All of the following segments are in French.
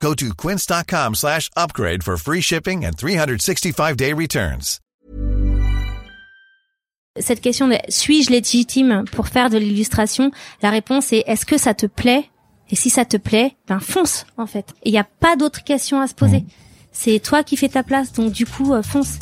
Go to quince.com slash upgrade for free shipping and 365-day returns. Cette question de suis-je légitime pour faire de l'illustration? La réponse est est-ce que ça te plaît? Et si ça te plaît, ben fonce en fait. Et il n'y a pas d'autre question à se poser. C'est toi qui fais ta place, donc du coup euh, fonce.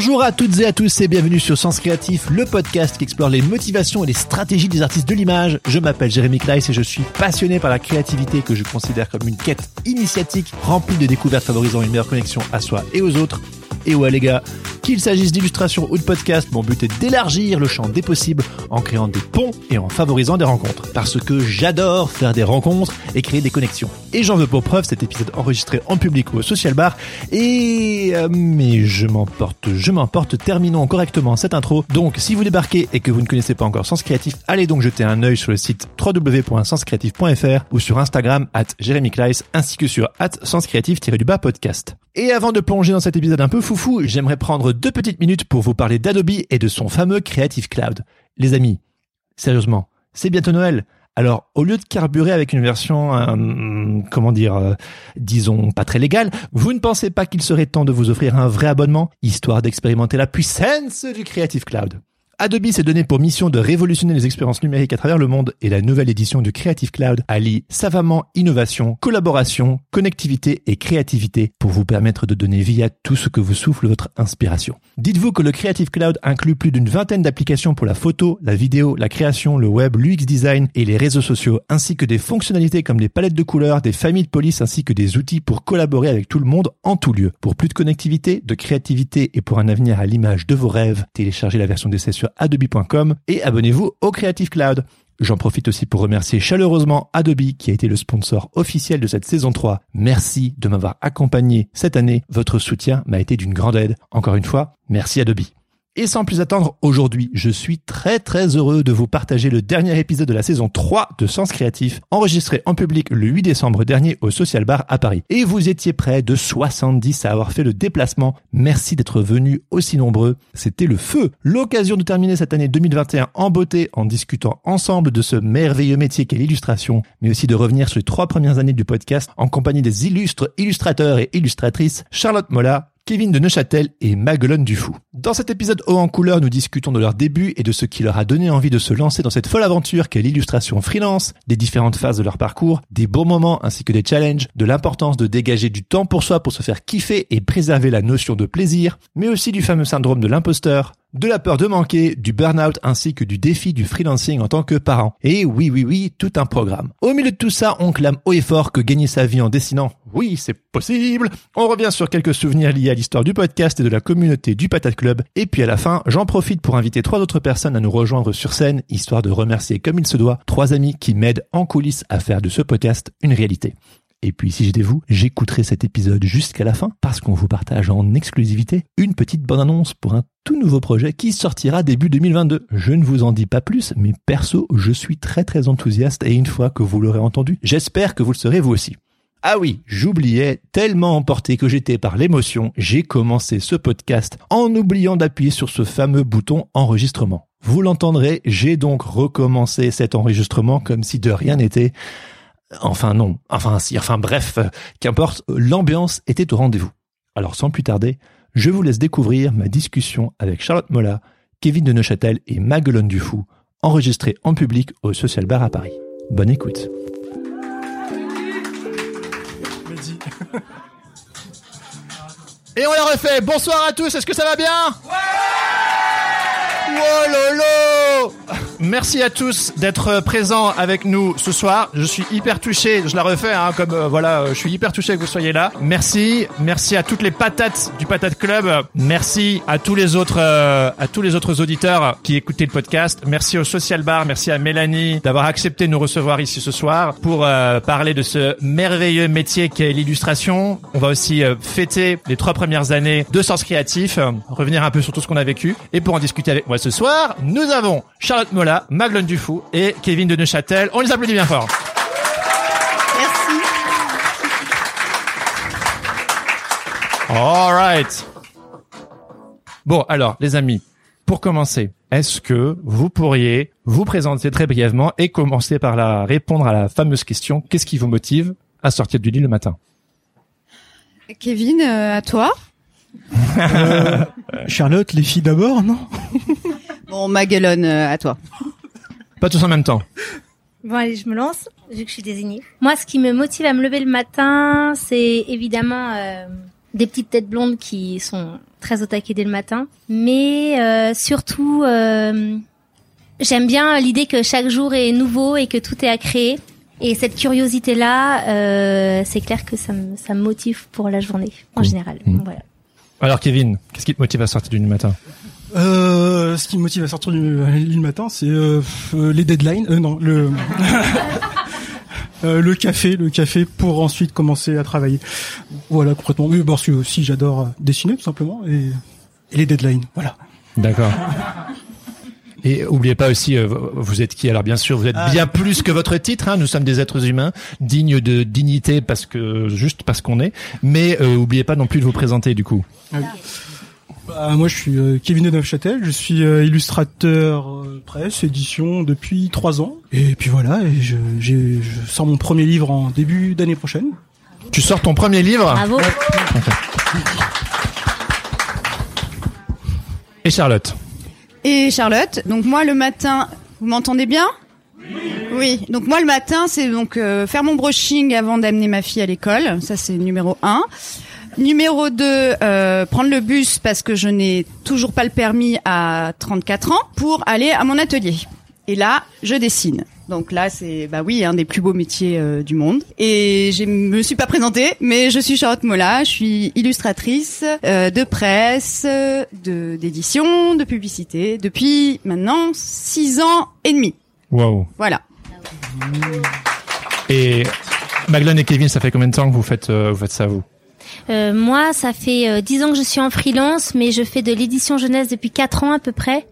Bonjour à toutes et à tous et bienvenue sur Sens Créatif, le podcast qui explore les motivations et les stratégies des artistes de l'image. Je m'appelle Jérémy Kleiss et je suis passionné par la créativité que je considère comme une quête initiatique remplie de découvertes favorisant une meilleure connexion à soi et aux autres. Et ouais les gars, qu'il s'agisse d'illustrations ou de podcasts, mon but est d'élargir le champ des possibles en créant des ponts et en favorisant des rencontres. Parce que j'adore faire des rencontres et créer des connexions. Et j'en veux pour preuve cet épisode enregistré en public au Social Bar. Et... euh, mais je m'emporte, je m'emporte, terminons correctement cette intro. Donc si vous débarquez et que vous ne connaissez pas encore Sens Créatif, allez donc jeter un œil sur le site www.senscreatif.fr ou sur Instagram at Jérémy Kleiss ainsi que sur at senscreatif-du-bas podcast. Et avant de plonger dans cet épisode un peu foufou, j'aimerais prendre deux petites minutes pour vous parler d'Adobe et de son fameux Creative Cloud. Les amis, sérieusement, c'est bientôt Noël. Alors, au lieu de carburer avec une version, euh, comment dire, euh, disons pas très légale, vous ne pensez pas qu'il serait temps de vous offrir un vrai abonnement, histoire d'expérimenter la puissance du Creative Cloud Adobe s'est donné pour mission de révolutionner les expériences numériques à travers le monde et la nouvelle édition du Creative Cloud allie savamment innovation, collaboration, connectivité et créativité pour vous permettre de donner vie à tout ce que vous souffle votre inspiration. Dites-vous que le Creative Cloud inclut plus d'une vingtaine d'applications pour la photo, la vidéo, la création, le web, l'UX design et les réseaux sociaux, ainsi que des fonctionnalités comme des palettes de couleurs, des familles de police ainsi que des outils pour collaborer avec tout le monde en tout lieu. Pour plus de connectivité, de créativité et pour un avenir à l'image de vos rêves, téléchargez la version d'essai sur adobe.com et abonnez-vous au Creative Cloud. J'en profite aussi pour remercier chaleureusement Adobe qui a été le sponsor officiel de cette saison 3. Merci de m'avoir accompagné cette année. Votre soutien m'a été d'une grande aide. Encore une fois, merci Adobe. Et sans plus attendre, aujourd'hui, je suis très très heureux de vous partager le dernier épisode de la saison 3 de Sens Créatif, enregistré en public le 8 décembre dernier au Social Bar à Paris. Et vous étiez près de 70 à avoir fait le déplacement. Merci d'être venus aussi nombreux. C'était le feu. L'occasion de terminer cette année 2021 en beauté en discutant ensemble de ce merveilleux métier qu'est l'illustration, mais aussi de revenir sur les trois premières années du podcast en compagnie des illustres illustrateurs et illustratrices Charlotte Molla, Kevin de Neuchâtel et Maguelone Dufou. Dans cet épisode haut en couleur, nous discutons de leur début et de ce qui leur a donné envie de se lancer dans cette folle aventure qu'est l'illustration freelance, des différentes phases de leur parcours, des bons moments ainsi que des challenges, de l'importance de dégager du temps pour soi pour se faire kiffer et préserver la notion de plaisir, mais aussi du fameux syndrome de l'imposteur, de la peur de manquer, du burn-out ainsi que du défi du freelancing en tant que parent. Et oui, oui, oui, tout un programme. Au milieu de tout ça, on clame haut et fort que gagner sa vie en dessinant, oui, c'est possible. On revient sur quelques souvenirs liés à l'histoire du podcast et de la communauté du Patate Club. Et puis à la fin, j'en profite pour inviter trois autres personnes à nous rejoindre sur scène, histoire de remercier comme il se doit trois amis qui m'aident en coulisses à faire de ce podcast une réalité. Et puis si j'étais vous, j'écouterai cet épisode jusqu'à la fin parce qu'on vous partage en exclusivité une petite bande-annonce pour un tout nouveau projet qui sortira début 2022. Je ne vous en dis pas plus, mais perso, je suis très très enthousiaste et une fois que vous l'aurez entendu, j'espère que vous le serez vous aussi. Ah oui, j'oubliais, tellement emporté que j'étais par l'émotion, j'ai commencé ce podcast en oubliant d'appuyer sur ce fameux bouton enregistrement. Vous l'entendrez, j'ai donc recommencé cet enregistrement comme si de rien n'était. Enfin non, enfin si, enfin bref, euh, qu'importe, l'ambiance était au rendez-vous. Alors sans plus tarder, je vous laisse découvrir ma discussion avec Charlotte Molla, Kevin de Neuchâtel et Maguelone Dufou, enregistrée en public au Social Bar à Paris. Bonne écoute. Et on l'a refait. Bonsoir à tous. Est-ce que ça va bien? Ouais. Lolo merci à tous d'être présents avec nous ce soir. Je suis hyper touché, je la refais, hein, comme euh, voilà, euh, je suis hyper touché que vous soyez là. Merci, merci à toutes les patates du Patate Club. Merci à tous les autres, euh, à tous les autres auditeurs qui écoutaient le podcast. Merci au Social Bar, merci à Mélanie d'avoir accepté de nous recevoir ici ce soir pour euh, parler de ce merveilleux métier qu'est l'illustration. On va aussi euh, fêter les trois premières années de Sens Créatif, euh, revenir un peu sur tout ce qu'on a vécu. Et pour en discuter avec moi ce soir, nous avons Charlotte Mola, Maglone Dufou et Kevin de Neuchâtel. On les applaudit bien fort. Merci. All right. Bon, alors, les amis, pour commencer, est-ce que vous pourriez vous présenter très brièvement et commencer par la répondre à la fameuse question qu'est-ce qui vous motive à sortir du lit le matin? Kevin, euh, à toi. Charlotte, les filles d'abord, non? Bon, Maguelone, euh, à toi. Pas tous en même temps. Bon allez, je me lance, vu que je suis désignée. Moi, ce qui me motive à me lever le matin, c'est évidemment euh, des petites têtes blondes qui sont très au taquet dès le matin, mais euh, surtout, euh, j'aime bien l'idée que chaque jour est nouveau et que tout est à créer. Et cette curiosité-là, euh, c'est clair que ça me, ça me motive pour la journée en Cool. général. Mhm. Voilà. Alors Kevin, qu'est-ce qui te motive à sortir du matin? Euh, Ce qui me motive à sortir du lit le matin, c'est euh, euh, les deadlines. Euh, non, le euh, le café, le café pour ensuite commencer à travailler. Voilà, concrètement. Oui, parce que aussi j'adore dessiner tout simplement et, et les deadlines. Voilà. D'accord. Et oubliez pas aussi, euh, vous êtes qui? Alors bien sûr, vous êtes bien plus que votre titre. Hein, nous sommes des êtres humains dignes de dignité parce que juste parce qu'on est. Mais euh, oubliez pas non plus de vous présenter du coup. Bah, moi, je suis euh, Kevin de Neufchâtel. Je suis euh, illustrateur euh, presse, édition depuis trois ans. Et puis voilà, et je, j'ai- je sors mon premier livre en début d'année prochaine. Tu sors ton premier livre Bravo. et Charlotte. Et Charlotte, donc moi le matin, vous m'entendez bien? Oui. donc moi le matin, c'est donc euh, faire mon brushing avant d'amener ma fille à l'école, ça c'est numéro un. Numéro 2, euh, prendre le bus parce que je n'ai toujours pas le permis à 34 ans pour aller à mon atelier. Et là, je dessine. Donc là, c'est bah oui, un des plus beaux métiers euh, du monde. Et je me suis pas présentée, mais je suis Charlotte Mola. Je suis illustratrice euh, de presse, de d'édition, de publicité depuis maintenant six ans et demi. Waouh. Voilà. Et Maglone et Kevin, ça fait combien de temps que vous faites euh, vous faites ça vous? Euh, moi, ça fait euh, dix ans que je suis en freelance, mais je fais de l'édition jeunesse depuis quatre ans à peu près,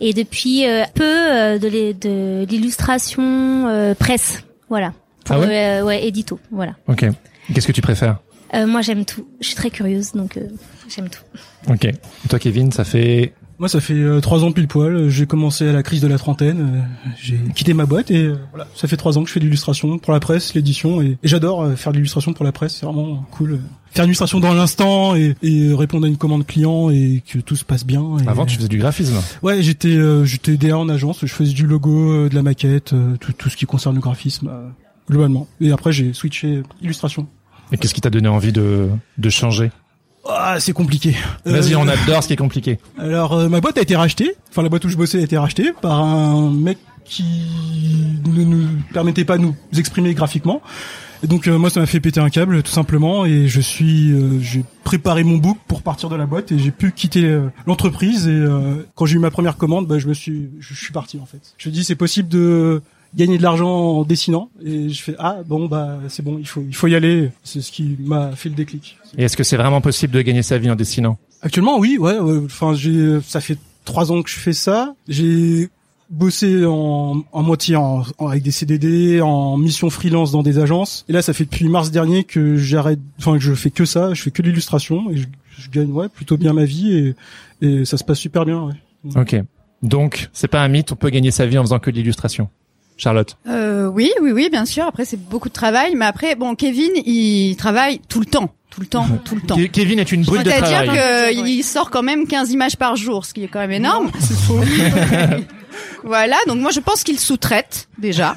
et depuis euh, peu euh, de l'illustration euh, presse, voilà. Pour, Ah ouais ouais, édito, voilà. Ok. Qu'est-ce que tu préfères? Euh, moi, j'aime tout. Je suis très curieuse, donc euh, j'aime tout. Ok. Et toi Kevin, ça fait Moi, ça fait euh, trois ans pile poil. J'ai commencé à la crise de la trentaine. euh, j'ai quitté ma boîte et euh, voilà, ça fait trois ans que je fais de l'illustration pour la presse, l'édition et, et j'adore faire de l'illustration pour la presse. C'est vraiment cool. Faire une illustration dans l'instant et, et répondre à une commande client et que tout se passe bien. et- avant tu faisais du graphisme. Ouais, j'étais euh, j'étais DA en agence. Je faisais du logo, euh, de la maquette, euh, tout tout ce qui concerne le graphisme euh, globalement. Et après, j'ai switché illustration. Et qu'est-ce qui t'a donné envie de de changer? Ah, c'est compliqué. Vas-y, Euh, on adore ce qui est compliqué. Alors euh, ma boîte a été rachetée, enfin la boîte où je bossais a été rachetée par un mec qui ne nous permettait pas de nous exprimer graphiquement. Et donc euh, moi ça m'a fait péter un câble tout simplement et je suis euh, j'ai préparé mon book pour partir de la boîte et j'ai pu quitter euh, l'entreprise et euh, quand j'ai eu ma première commande bah, je me suis je, je suis parti en fait. Je me dis c'est possible de gagner de l'argent en dessinant et je fais ah bon bah c'est bon il faut il faut y aller c'est ce qui m'a fait le déclic. Et est-ce que c'est vraiment possible de gagner sa vie en dessinant? Actuellement, oui, ouais. ouais. Enfin, j'ai, ça fait trois ans que je fais ça. J'ai bossé en, en moitié en, en- avec des CDD, en mission freelance dans des agences. Et là, ça fait depuis mars dernier que j'arrête, enfin, que je fais que ça. Je fais que de l'illustration et je, je gagne, ouais, plutôt bien ma vie et, et ça se passe super bien. Ouais. Ok. Donc, c'est pas un mythe, on peut gagner sa vie en faisant que de l'illustration? Charlotte? Euh, oui, oui, oui, bien sûr. Après, c'est beaucoup de travail, mais après, bon, Kevin, il travaille tout le temps, tout le temps, tout le temps. Ke- Kevin est une brute de C'est-à-dire travail. qu'il sort quand même 15 images par jour, ce qui est quand même énorme. C'est faux. voilà, donc moi je pense qu'il sous-traite déjà.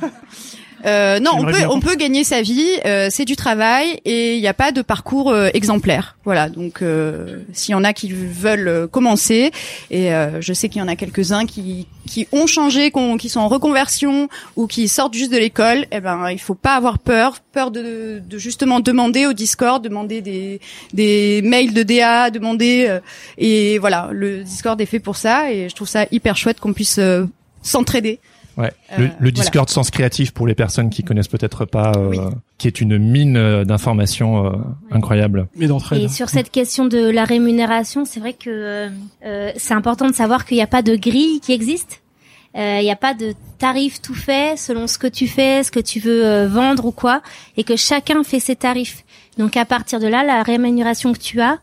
Euh, non, on peut on peut gagner sa vie, euh, c'est du travail et il n'y a pas de parcours euh, exemplaire. Voilà, donc euh, s'il y en a qui veulent euh, commencer et euh, je sais qu'il y en a quelques-uns qui qui ont changé, qu'on- qui sont en reconversion ou qui sortent juste de l'école, eh ben il faut pas avoir peur, peur de, de justement demander au Discord, demander des des mails de DA, demander euh, et voilà, le Discord est fait pour ça et je trouve ça hyper chouette qu'on puisse euh, s'entraider. Ouais. Euh, le, le voilà. Discord Sens Créatif pour les personnes qui connaissent peut-être pas, euh, Oui. qui est une mine euh, d'informations euh, incroyable. Mais. Et sur cette question de la rémunération, c'est vrai que euh, euh, c'est important de savoir qu'il n'y a pas de grille qui existe. Euh, Il n'y a pas de tarif tout fait selon ce que tu fais, ce que tu veux euh, vendre ou quoi, et que chacun fait ses tarifs. Donc à partir de là, la rémunération que tu as,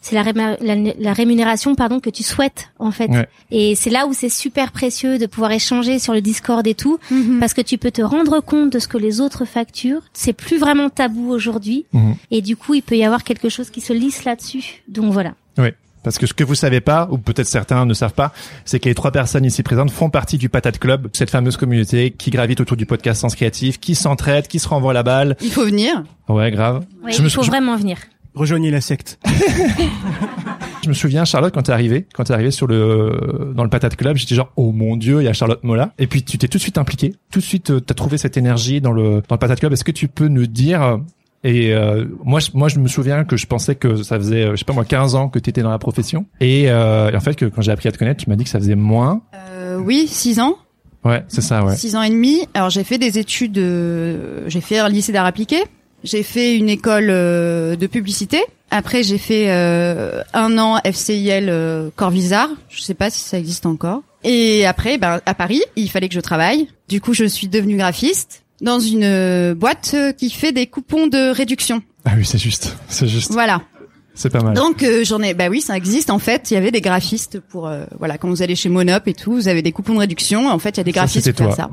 c'est la, réma- la, la rémunération pardon que tu souhaites en fait. Ouais. Et c'est là où c'est super précieux de pouvoir échanger sur le Discord et tout, Mhm. parce que tu peux te rendre compte de ce que les autres facturent. C'est plus vraiment tabou aujourd'hui, Mhm. et du coup il peut y avoir quelque chose qui se lisse là-dessus. Donc voilà. Oui. Parce que ce que vous savez pas, ou peut-être certains ne savent pas, c'est que les trois personnes ici présentes font partie du Patate Club, cette fameuse communauté qui gravite autour du podcast Sens Créatif, qui s'entraide, qui se renvoie la balle. Il faut venir. Ouais, grave. Ouais, je, me il faut sou- vraiment venir. Rejoignez la secte. je me souviens, Charlotte, quand t'es arrivée, quand t'es arrivée sur le dans le Patate Club, j'étais genre oh mon dieu, il y a Charlotte Mola. Et puis tu t'es tout de suite impliqué, tout de suite euh, t'as trouvé cette énergie dans le dans le Patate Club. Est-ce que tu peux nous dire euh, et euh, moi, je, moi, je me souviens que je pensais que ça faisait, euh, je sais pas moi, 15 ans que tu étais dans la profession. Et, euh, et en fait, que quand j'ai appris à te connaître, tu m'as dit que ça faisait moins. Euh, oui, six ans. Ouais, c'est ça, ouais. Six ans et demi. Alors j'ai fait des études, euh, j'ai fait un lycée d'art appliqué, j'ai fait une école euh, de publicité. Après j'ai fait euh, un an FCIL euh, Corvisart, je sais pas si ça existe encore. Et après, ben à Paris, il fallait que je travaille. Du coup, je suis devenue graphiste dans une euh, boîte euh, qui fait des coupons de réduction. Ah oui, c'est juste, c'est juste, Voilà. C'est pas mal. Donc euh, j'en ai, bah oui, ça existe en fait. Il y avait des graphistes pour, euh, voilà, quand vous allez chez Monop et tout, vous avez des coupons de réduction. En fait, il y a des Ça, graphistes c'était pour faire ça.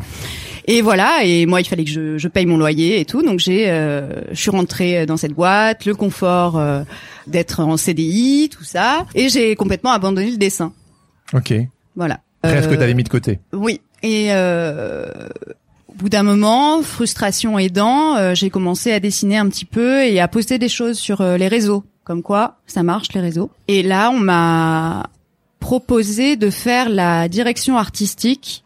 Et voilà, et moi il fallait que je, je paye mon loyer et tout, donc j'ai, euh, je suis rentrée dans cette boîte, le confort euh, d'être en CDI, tout ça, et j'ai complètement abandonné le dessin. Ok. Voilà. Rêve que Euh, t'avais mis de côté. oui. Et euh, au bout d'un moment, frustration aidant, euh, j'ai commencé à dessiner un petit peu et à poster des choses sur euh, les réseaux. Comme quoi, ça marche les réseaux. Et là, on m'a proposé de faire la direction artistique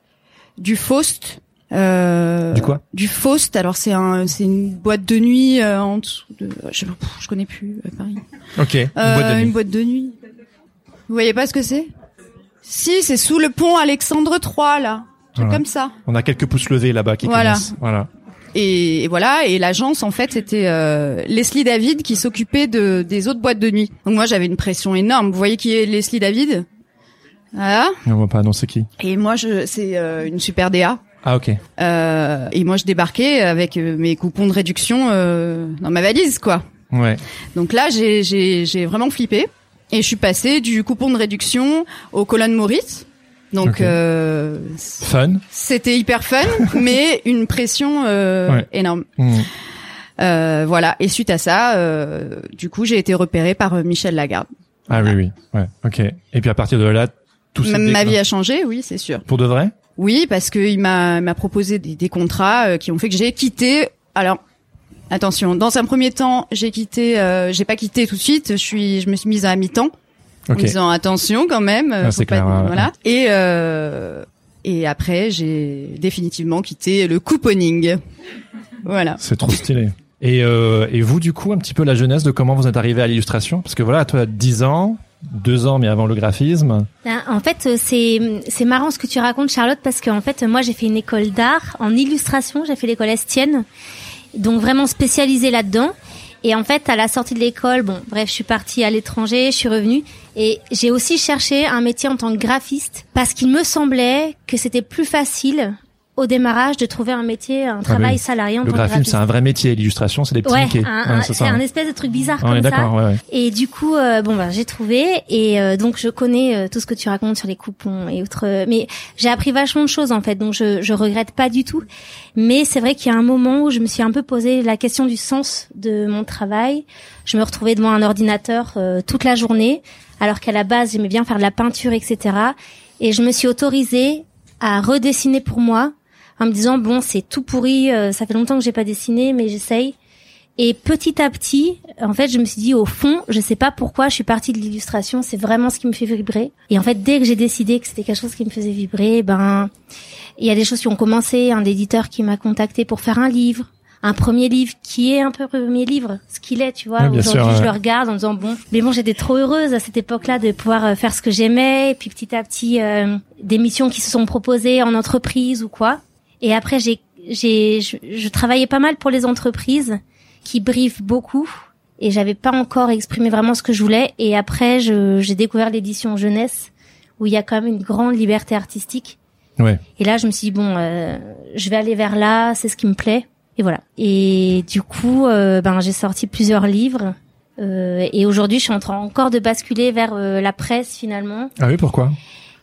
du Faust. Euh, Du quoi? Du Faust. Alors c'est un, c'est une boîte de nuit euh, en dessous de, je, je connais plus à Paris. Ok. Une Euh, boîte de nuit. une boîte de nuit. Vous voyez pas ce que c'est? Si, c'est sous le pont Alexandre III là, un truc Voilà. comme ça. On a quelques pouces levés là-bas qui Voilà. connaissent. Voilà. Et, et voilà, et l'agence en fait c'était euh, Leslie David qui s'occupait de des autres boîtes de nuit. Donc moi j'avais une pression énorme. Vous voyez qui est Leslie David? Voilà. On va pas annoncer qui? Et moi je c'est euh, une super DA. Ah ok. Euh, et moi je débarquais avec euh, mes coupons de réduction euh, dans ma valise quoi. Ouais. Donc là, j'ai j'ai j'ai vraiment flippé et je suis passée du coupon de réduction aux colonnes Maurice. Donc euh, Fun. c'était hyper fun, mais une pression euh, Ouais. énorme. Hmm. Euh, voilà. Et suite à ça, euh, du coup, j'ai été repérée par euh, Michel Lagarde. Ah oui oui. Ouais. Ok. Et puis à partir de là, tout Ma, ma vie a changé, oui, c'est sûr. Pour de vrai Oui, parce que il m'a m'a proposé des, des contrats euh, qui ont fait que j'ai quitté. Alors. Attention, dans un premier temps, j'ai quitté, euh, j'ai pas quitté tout de suite. Je suis, je me suis mise à mi-temps. En Ok. disant attention quand même. Ah, faut c'est pas- clair, ouais, voilà. Et euh, et après j'ai définitivement quitté le couponing. Voilà. C'est trop stylé. Et, euh, et vous, du coup, un petit peu la jeunesse de comment vous êtes arrivé à l'illustration? Parce que voilà, toi, 10 ans, deux ans, mais avant le graphisme. Ben, En fait, euh, c'est c'est marrant ce que tu racontes, Charlotte, parce que en fait, moi, j'ai fait une école d'art en illustration. J'ai fait l'école Estienne, donc vraiment spécialisée là-dedans. Et en fait, à la sortie de l'école, bon, bref, je suis partie à l'étranger, je suis revenue, et j'ai aussi cherché un métier en tant que graphiste parce qu'il me semblait que c'était plus facile au démarrage de trouver un métier, un travail oui. salarié en Le tant graphisme, c'est un vrai métier. L'illustration, c'est des petits Ouais, Ouais, c'est un espèce de truc bizarre comme ça. ouais, ouais. Et du coup, euh, bon bah j'ai trouvé et euh, donc je connais euh, tout ce que tu racontes sur les coupons et autres. mais j'ai appris vachement de choses en fait, donc je je regrette pas du tout. Mais c'est vrai qu'il y a un moment où je me suis un peu posé la question du sens de mon travail. Je me retrouvais devant un ordinateur toute la journée, alors qu'à la base j'aimais bien faire de la peinture, etc. Et je me suis autorisée à redessiner pour moi, en me disant bon c'est tout pourri, euh, ça fait longtemps que j'ai pas dessiné mais j'essaye. Et petit à petit, en fait, je me suis dit au fond, je sais pas pourquoi je suis partie de l'illustration, c'est vraiment ce qui me fait vibrer. Et en fait, dès que j'ai décidé que c'était quelque chose qui me faisait vibrer, ben il y a des choses qui ont commencé, un éditeur qui m'a contacté pour faire un livre, un premier livre qui est un peu premier livre, ce qu'il est, tu vois. Ouais, Aujourd'hui, je le regarde en me disant bon, mais bon, j'étais trop heureuse à cette époque-là de pouvoir euh, faire ce que j'aimais, et puis petit à petit euh, des missions qui se sont proposées en entreprise ou quoi. Et après, j'ai, j'ai, je, je travaillais pas mal pour les entreprises qui briefent beaucoup, et j'avais pas encore exprimé vraiment ce que je voulais. Et après, je, j'ai découvert l'édition jeunesse où il y a quand même une grande liberté artistique. Ouais. Et là, je me suis dit bon, euh, je vais aller vers là, c'est ce qui me plaît. Et voilà. Et du coup, euh, ben j'ai sorti plusieurs livres. Euh, et aujourd'hui, je suis en train encore de basculer vers euh, la presse finalement, Ah oui, pourquoi?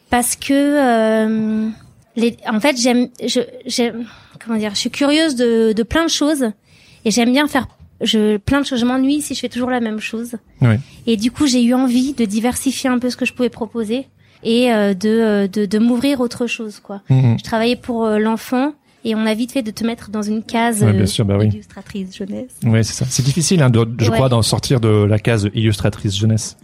Parce que euh, les, en fait, j'aime, je, j'aime, comment dire, je suis curieuse de, de plein de choses et j'aime bien faire je plein de choses. Je m'ennuie si je fais toujours la même chose. Ouais. Et du coup, j'ai eu envie de diversifier un peu ce que je pouvais proposer et euh, de, euh, de, de m'ouvrir autre chose, quoi. Mhm. Je travaillais pour euh, l'enfant et on a vite fait de te mettre dans une case Ouais, bien euh, sûr, bah oui. illustratrice jeunesse. Ouais, c'est ça. C'est difficile, hein, de, je Ouais. crois, d'en sortir de la case illustratrice jeunesse.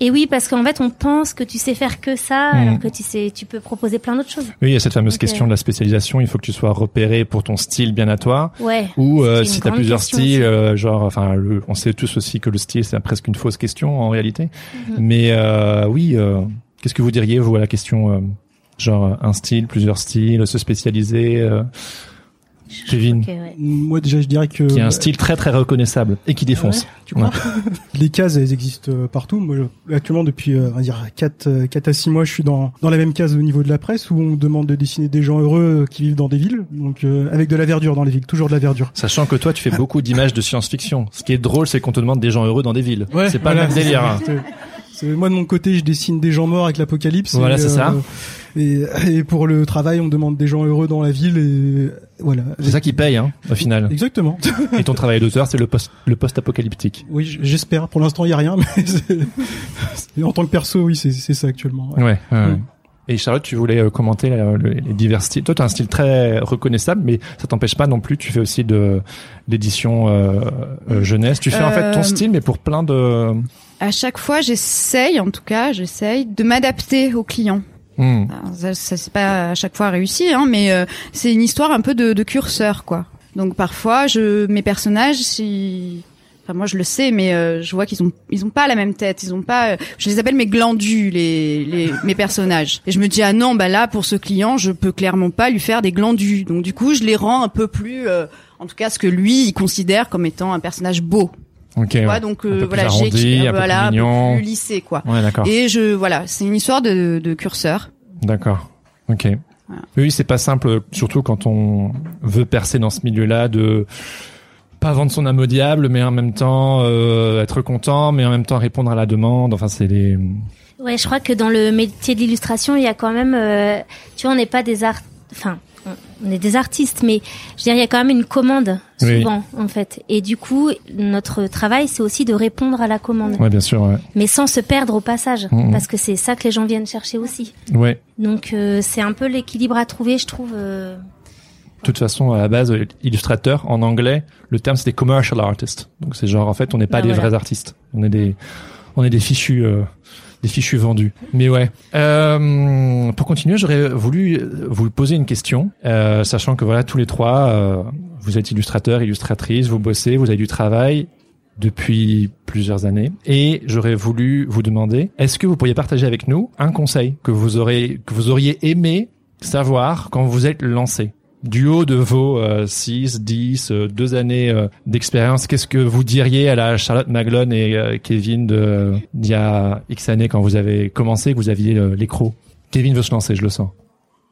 Et oui, parce qu'en fait, on pense que tu sais faire que ça, Mhm. alors que tu sais, tu peux proposer plein d'autres choses. Oui, il y a cette fameuse question de la spécialisation. Il faut que tu sois repéré pour ton style bien à toi. Ouais. Ou euh, si t'as grande plusieurs styles, euh, genre, enfin, le- on sait tous aussi que le style c'est presque une fausse question en réalité. Mhm. Mais euh, oui, euh, qu'est-ce que vous diriez vous à la question, euh, genre un style, plusieurs styles, se spécialiser, euh, Kevin, Ok, ouais. Moi déjà, je dirais que qui a un style très très reconnaissable et qui défonce. tu crois les cases, elles existent euh, partout. Moi, je- actuellement, depuis euh, on va dire 4, 4 à 6 mois, je suis dans, dans la même case au niveau de la presse où on me demande de dessiner des gens heureux euh, qui vivent dans des villes, donc euh, avec de la verdure dans les villes, toujours de la verdure. Sachant que toi, tu fais beaucoup d'images de science-fiction. Ce qui est drôle, c'est qu'on te demande des gens heureux dans des villes. c'est pas voilà, le même délire. Moi de mon côté, je dessine des gens morts avec l'apocalypse. Voilà, et, c'est ça. Et, et pour le travail, on demande des gens heureux dans la ville et voilà. C'est ça qui paye, hein, au final. Exactement. Et ton travail d'auteur, c'est le post, le post-apocalyptique. oui, j'espère. Pour l'instant, il y a rien, mais en tant que perso, oui, c'est c'est ça actuellement. ouais. Ouais. ouais, ouais. Et Charlotte, tu voulais euh, commenter euh, le- les divers styles. Toi, tu as un style très reconnaissable, mais ça t'empêche pas non plus. Tu fais aussi de l'édition euh, euh, jeunesse. Tu fais en fait ton Euh, style, mais pour plein de. À chaque fois, j'essaye, en tout cas, j'essaye de m'adapter aux clients. Hmm. Alors, Ça, ça c'est pas à chaque fois réussi, hein, mais euh, c'est une histoire un peu de, de curseur, quoi. Donc parfois, je mes personnages, si Enfin, moi, je le sais, mais euh, je vois qu'ils ont ils ont pas la même tête. Ils ont pas. euh, je les appelle mes glandus, les, les mes personnages. Et je me dis ah non, bah là pour ce client, je peux clairement pas lui faire des glandus. Donc du coup, je les rends un peu plus, euh, en tout cas, ce que lui il considère comme étant un personnage beau. Ok. Tu vois, ouais. donc euh, voilà, arrondi, j'ai voilà un mignon. peu plus lissé quoi. Ouais, d'accord. Et je voilà, c'est une histoire de, de curseur. D'accord. Ok. Voilà. Oui, c'est pas simple, surtout quand on veut percer dans ce milieu-là, de pas vendre son âme au diable, mais en même temps euh, être content, mais en même temps répondre à la demande. Enfin, c'est les. Ouais, je crois que dans le métier de l'illustration, il y a quand même, euh, tu vois, on n'est pas des art, enfin, on- est des artistes, mais je veux dire, il y a quand même une commande Oui. souvent, en fait. Et du coup, notre travail, c'est aussi de répondre à la commande, Ouais, bien sûr. Ouais. mais sans se perdre au passage, Mhm. parce que c'est ça que les gens viennent chercher aussi. Ouais. Donc, euh, c'est un peu l'équilibre à trouver, je trouve. euh, De toute façon, à la base, illustrateur en anglais, le terme c'était commercial artist. Donc c'est genre en fait, on n'est pas Ah, des voilà. vrais artistes. On est des, on est des fichus, euh, des fichus vendus. Mais ouais. Euh, pour continuer, j'aurais voulu euh, vous poser une question, euh, sachant que voilà, tous les trois, euh, vous êtes illustrateurs, illustratrices, vous bossez, vous avez du travail depuis plusieurs années et j'aurais voulu vous demander est-ce que vous pourriez partager avec nous un conseil que vous aurez que vous auriez aimé savoir quand vous êtes lancé? Du haut de vos euh, 6, 10, euh, deux années euh, d'expérience, qu'est-ce que vous diriez à la Charlotte Maglone et euh, Kevin de d'il y a X années quand vous avez commencé, que vous aviez euh, l'écro? Kevin veut se lancer, je le sens.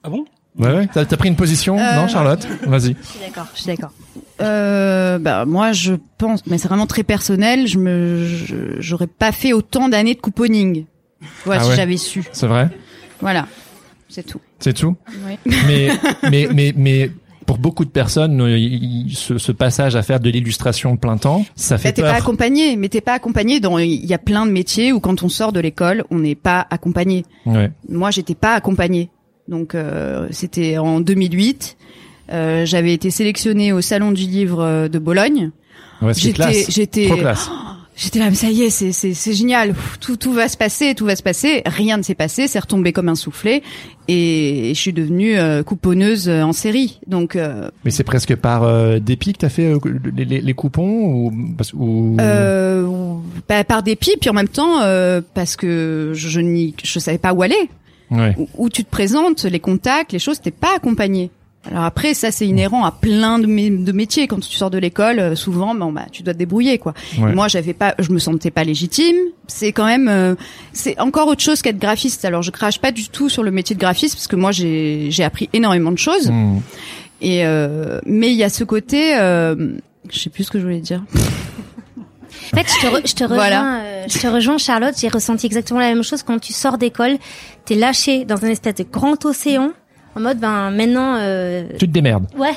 Ah bon? Ouais, ouais. T'as t'as pris une position, Euh, non, Charlotte? Vas-y. Je suis d'accord, je suis d'accord. Euh, bah moi je pense, mais c'est vraiment très personnel. Je me, je- j'aurais pas fait autant d'années de couponing. Voilà, Ah si ouais. j'avais su. C'est vrai? Voilà, c'est tout. C'est tout Oui. mais, mais, mais, mais pour beaucoup de personnes, euh, il- il- ce, ce passage à faire de l'illustration plein temps, ça fait Bah, t'es peur. pas accompagné, mais t'es pas accompagné dans. Il y a plein de métiers où quand on sort de l'école, on n'est pas accompagné. Ouais. Moi, j'étais pas accompagnée. Donc euh, c'était en 2008. Euh, j'avais été sélectionnée au salon du livre euh, de Bologne. Ouais, c'est J'étais, classe. j'étais, Trop classe. J'étais là, mais ça y est, c'est c'est c'est génial. Tout tout va se passer, tout va se passer. Rien ne s'est passé, c'est retombé comme un soufflet, et je suis devenue euh, couponneuse euh, en série. Donc euh, Mais c'est presque par euh, dépit que t'as fait euh, les, les, les coupons ou, euh, ou- bah, par dépit, puis en même temps euh, parce que je je, n'y- je savais pas où aller. Ouais. Où, où tu te présentes, les contacts, les choses, t'es pas accompagné. Alors après, ça c'est inhérent à plein de, mé- de métiers. Quand tu sors de l'école, euh, souvent, bon bah tu dois te débrouiller quoi. Ouais. Moi, j'avais pas, je me sentais pas légitime. C'est quand même, euh, c'est encore autre chose qu'être graphiste. Alors, je crache pas du tout sur le métier de graphiste parce que moi, j'ai j'ai appris énormément de choses. Hmm. Et euh, mais il y a ce côté, euh, je sais plus ce que je voulais dire. En fait, je te, re- je te rejoins, Voilà. euh, je te rejoins, Charlotte. J'ai ressenti exactement la même chose quand tu sors d'école. T'es lâché dans un espèce de grand océan, en mode, ben maintenant, euh, Tu te démerdes. ouais,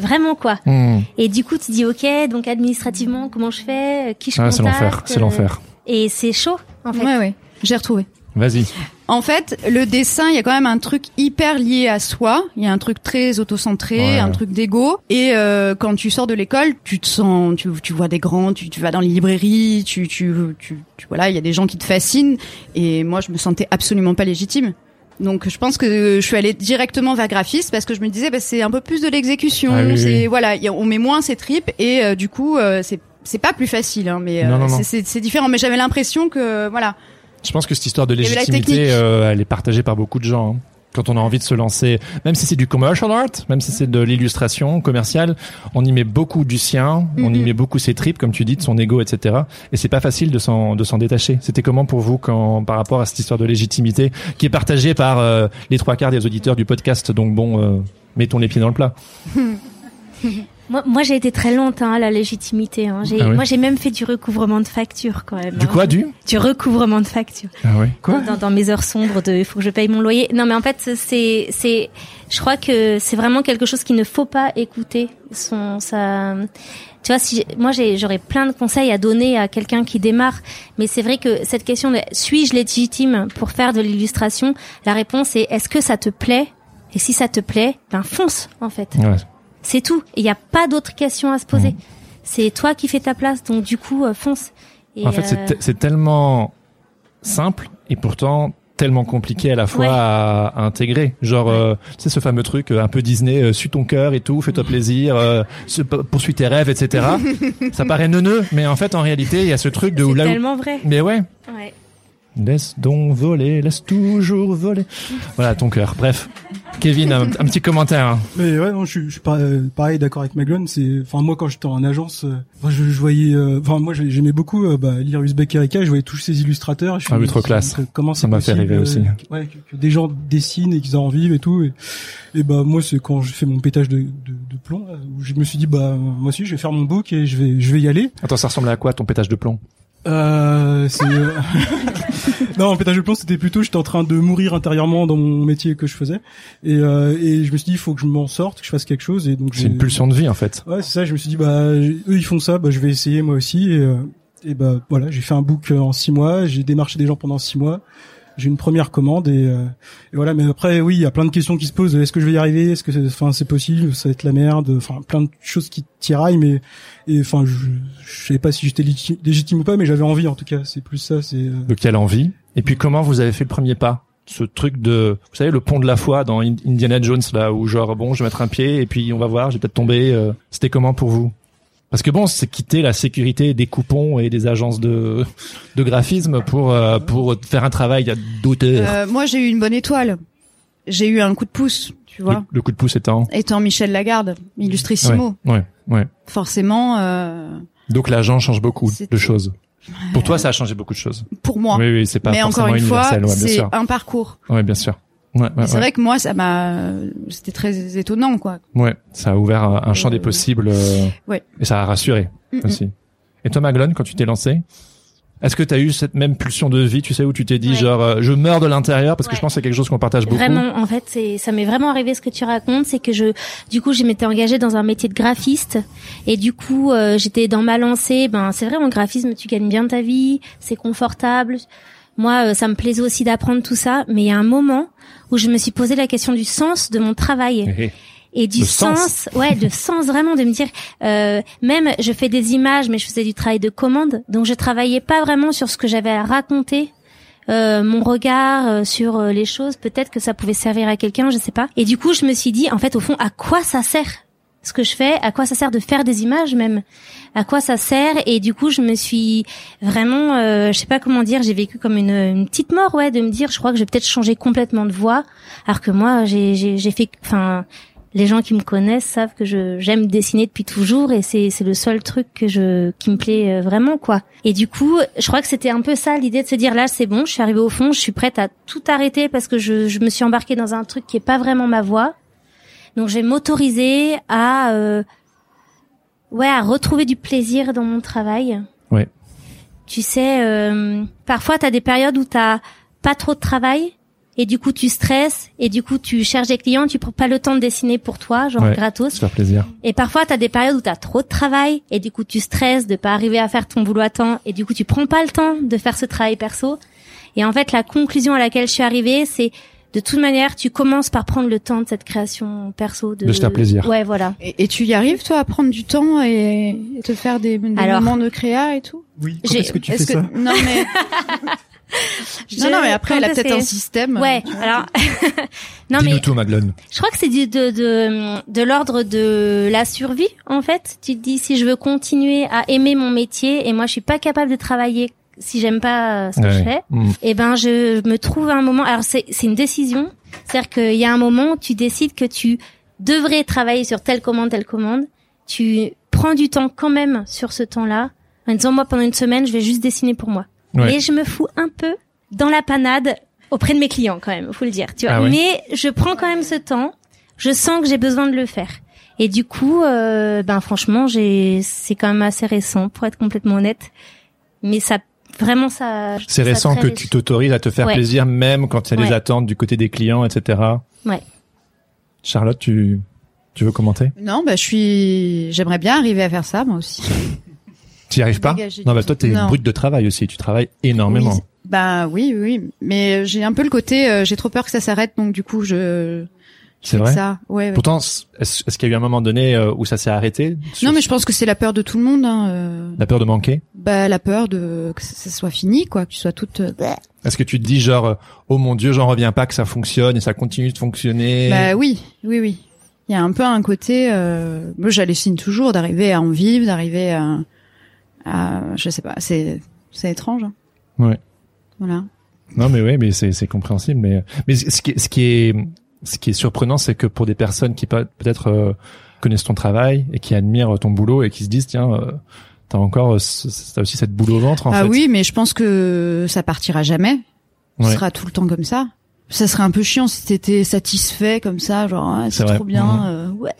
vraiment quoi. Hmm. Et du coup, tu dis, ok, donc administrativement, comment je fais, euh, qui je Ah, c'est l'enfer, c'est euh, l'enfer. Et c'est chaud, en fait. Ouais, ouais, j'ai retrouvé. Vas-y. En fait, le dessin, il y a quand même un truc hyper lié à soi. Il y a un truc très autocentré, Ouais. un truc d'ego. Et euh, quand tu sors de l'école, tu te sens, tu, tu vois des grands, tu, tu vas dans les librairies, tu, tu, tu, tu- voilà, il y a des gens qui te fascinent. Et moi, je me sentais absolument pas légitime. Donc, je pense que je suis allée directement vers graphiste parce que je me disais, bah, c'est un peu plus de l'exécution. Ah oui, c'est oui. voilà, on met moins ses tripes et euh, du coup, euh, c'est c'est pas plus facile, hein, mais euh, c'est- différent. Mais j'avais l'impression que voilà. Je pense que cette histoire de légitimité, euh, elle est partagée par beaucoup de gens. hein. Quand on a envie de se lancer, même si c'est du commercial art, même si c'est de l'illustration commerciale, on y met beaucoup du sien, on y Mhm. met beaucoup ses tripes, comme tu dis, de son ego, etc. Et c'est pas facile de s'en de s'en détacher. C'était comment pour vous quand par rapport à cette histoire de légitimité qui est partagée par euh, les trois quarts des auditeurs du podcast? Donc bon, euh, mettons les pieds dans le plat. Moi, moi j'ai été très lente hein, à la légitimité. Hein. J'ai, Ah oui Moi, j'ai même fait du recouvrement de facture quand même. Du hein. quoi, du Du recouvrement de facture. Ah ouais. Quoi dans, dans mes heures sombres de il faut que je paye mon loyer. Non mais en fait c'est c'est je crois que c'est vraiment quelque chose qu'il ne faut pas écouter son ça tu vois si moi j'ai j'aurais plein de conseils à donner à quelqu'un qui démarre mais c'est vrai que cette question de suis-je légitime pour faire de l'illustration? La réponse est est-ce que ça te plaît? Et si ça te plaît ben fonce en fait Ouais. C'est tout il n'y a pas d'autres questions à se poser c'est toi qui fais ta place donc du coup euh, fonce Et, En fait, euh, c'est te- c'est tellement simple et pourtant tellement compliqué à la fois Ouais. à, à intégrer. Genre, euh, tu sais, ce fameux truc euh, un peu Disney, euh, suis ton cœur et tout, fais-toi plaisir, euh, poursuis tes rêves, etc. Ça paraît neuneux, mais en fait, en réalité, il y a ce truc de c'est où... tellement vrai Mais ouais, ouais. laisse donc voler, laisse toujours voler. Voilà, ton cœur. Bref. Kevin, un, un petit commentaire. hein. Mais ouais, non, je, suis- je suis pas, euh, pareil d'accord avec Maglone. C'est, enfin moi quand j'étais en agence, euh, je, je voyais, euh, enfin moi j'ai- j'aimais beaucoup euh, bah, lire Uzbek Erika. Je voyais tous ces illustrateurs. Je Ah oui, trop classe. euh, Comment Ça m'a fait rêver aussi. ouais, que, que des gens dessinent et qu'ils en vivent et tout. Et, et bah moi c'est quand je fais mon pétage de, de, de plomb là, où je me suis dit bah moi aussi je vais faire mon book et je vais je vais y aller. Attends, ça ressemble à quoi ton pétage de plomb? Euh, c'est non, en pétage de plomb, c'était plutôt j'étais en train de mourir intérieurement dans mon métier que je faisais et euh, et je me suis dit il faut que je m'en sorte, que je fasse quelque chose et donc C'est une pulsion de vie, en fait. Ouais, c'est ça, je me suis dit bah eux ils font ça, bah je vais essayer moi aussi et euh, et bah voilà, j'ai fait un book en six mois, j'ai démarché des gens pendant six mois. J'ai une première commande et, euh, et voilà. Mais après, oui, il y a plein de questions qui se posent. Est-ce que je vais y arriver? Est-ce que, enfin, c'est possible? Ça va être la merde. Enfin, plein de choses qui tiraillent. Mais et enfin, je, je sais pas si j'étais légitime, ou pas, mais j'avais envie en tout cas. C'est plus ça. C'est euh, Donc, quelle envie. Et puis, comment vous avez fait le premier pas? Ce truc de, vous savez, le pont de la foi dans In- Indiana Jones, là, où genre, bon, je vais mettre un pied, et puis on va voir, j'ai peut-être tombé. euh, C'était comment pour vous? Parce que bon, c'est quitter la sécurité des coupons et des agences de, de graphisme pour, euh, pour faire un travail d'auteur. Euh, moi, j'ai eu une bonne étoile. J'ai eu un coup de pouce, tu vois. le coup de pouce étant. Étant Michel Lagarde, illustrissimo, Ouais, ouais. forcément, euh, Donc l'agent change beaucoup de choses. Pour toi, ça a changé beaucoup de choses. pour moi. Oui, oui, c'est pas Mais forcément encore une fois, ouais, c'est un parcours. Ouais, bien sûr. Ouais, ouais, c'est ouais. vrai que moi, ça m'a, c'était très étonnant, quoi. Ouais, ça a ouvert un, un champ des Euh, possibles. euh, ouais. Et ça a rassuré Mm, mm. aussi. Et toi, Maglone, quand tu t'es lancé, est-ce que tu as eu cette même pulsion de vie, tu sais, où tu t'es dit Ouais. genre, euh, je meurs de l'intérieur, parce que Ouais. je pense que c'est quelque chose qu'on partage beaucoup. Vraiment, en fait, c'est ça m'est vraiment arrivé ce que tu racontes, c'est que je, du coup, je m'étais engagée dans un métier de graphiste et du coup, euh, j'étais dans ma lancée. Ben, c'est vrai, en graphisme, tu gagnes bien ta vie, c'est confortable. Moi, euh, ça me plaisait aussi d'apprendre tout ça, mais il y a un moment où je me suis posé la question du sens de mon travail. Et du sens. ouais, de sens vraiment de me dire, euh, même je fais des images, mais je faisais du travail de commande, donc je travaillais pas vraiment sur ce que j'avais à raconter. euh, mon regard euh, sur euh, les choses, peut-être que ça pouvait servir à quelqu'un, je sais pas. Et du coup, je me suis dit, en fait, au fond, à quoi ça sert ce que je fais À quoi ça sert de faire des images même? À quoi ça sert? Et du coup, je me suis vraiment, euh, je sais pas comment dire, j'ai vécu comme une, une petite mort, ouais, de me dire, je crois que je vais peut-être changer complètement de voix, alors que moi, j'ai j'ai j'ai fait, enfin, les gens qui me connaissent savent que je j'aime dessiner depuis toujours et c'est c'est le seul truc que je qui me plaît euh, vraiment quoi. Et du coup, je crois que c'était un peu ça l'idée de se dire là c'est bon, je suis arrivée au fond, je suis prête à tout arrêter parce que je je me suis embarquée dans un truc qui est pas vraiment ma voie. Donc je vais m'autoriser à euh, ouais à retrouver du plaisir dans mon travail. Ouais. Tu sais, euh, parfois t'as des périodes où t'as pas trop de travail et du coup tu stresses et du coup tu cherches des clients, tu prends pas le temps de dessiner pour toi, genre Ouais. gratos. Faire plaisir. Et parfois, tu as des périodes où tu as trop de travail et du coup, tu stresses de pas arriver à faire ton boulot à temps et du coup, tu prends pas le temps de faire ce travail perso. Et en fait, la conclusion à laquelle je suis arrivée, c'est de toute manière, tu commences par prendre le temps de cette création perso. De, De se faire plaisir. Ouais, voilà. Et, et tu y arrives toi à prendre du temps et, et te faire des, des Alors- moments de créa et tout? Oui. Est-ce que tu fais que ça? Non mais non non mais après elle a peut-être c'est- un système. Ouais, alors... non, mais tout, Madeleine. je crois que c'est du- de, de, de l'ordre de la survie, en fait. Tu te dis, si je veux continuer à aimer mon métier et moi, je suis pas capable de travailler si j'aime pas euh, ce que je fais, Mm. eh ben je me trouve à un moment. Alors c'est c'est une décision, c'est-à-dire qu'il y a un moment où tu décides que tu devrais travailler sur telle commande, telle commande. Tu prends du temps quand même sur ce temps-là, en disant moi pendant une semaine je vais juste dessiner pour moi. Ouais. Mais je me fous un peu dans la panade auprès de mes clients quand même, faut le dire. Tu vois. Ah ouais. Mais je prends quand même ce temps. Je sens que j'ai besoin de le faire. Et du coup, euh, ben franchement, j'ai c'est quand même assez récent pour être complètement honnête. Mais ça vraiment ça. C'est ça récent que riche. tu t'autorises à te faire Ouais. plaisir même quand il y a des attentes du côté des clients, etc. Ouais. Charlotte, tu, tu veux commenter? Non bah je suis j'aimerais bien arriver à faire ça moi aussi. Tu y arrives pas? Non, bah toi, t'es. Non. brute de travail aussi. Tu travailles énormément. Oui, bah oui oui mais j'ai un peu le côté euh, j'ai trop peur que ça s'arrête donc du coup je C'est vrai ça ouais, ouais. Pourtant, est-ce qu'il y a eu un moment donné euh, où ça s'est arrêté Non mais je pense que c'est la peur de tout le monde hein, euh, La peur de manquer bah la peur de que ça soit fini quoi que tu sois toute euh, Est-ce que tu te dis genre, oh mon dieu, j'en reviens pas que ça fonctionne et ça continue de fonctionner? Bah oui, oui, oui. Il y a un peu un côté. Euh, moi, j'hallucine toujours d'arriver à en vivre, d'arriver à, à, je sais pas. C'est, c'est étrange. hein. Ouais. Voilà. Non, mais oui, mais c'est c'est compréhensible. Mais mais ce qui ce qui est ce qui est surprenant, c'est que pour des personnes qui peut- peut-être euh, connaissent ton travail et qui admirent ton boulot et qui se disent tiens, euh, t'as encore euh, t'as aussi cette boule au ventre en ah fait. oui, mais je pense que ça partira jamais. Ce Ouais. sera tout le temps comme ça. Ça serait un peu chiant si t'étais satisfait comme ça, genre ah, C'est trop bien. Euh, ouais.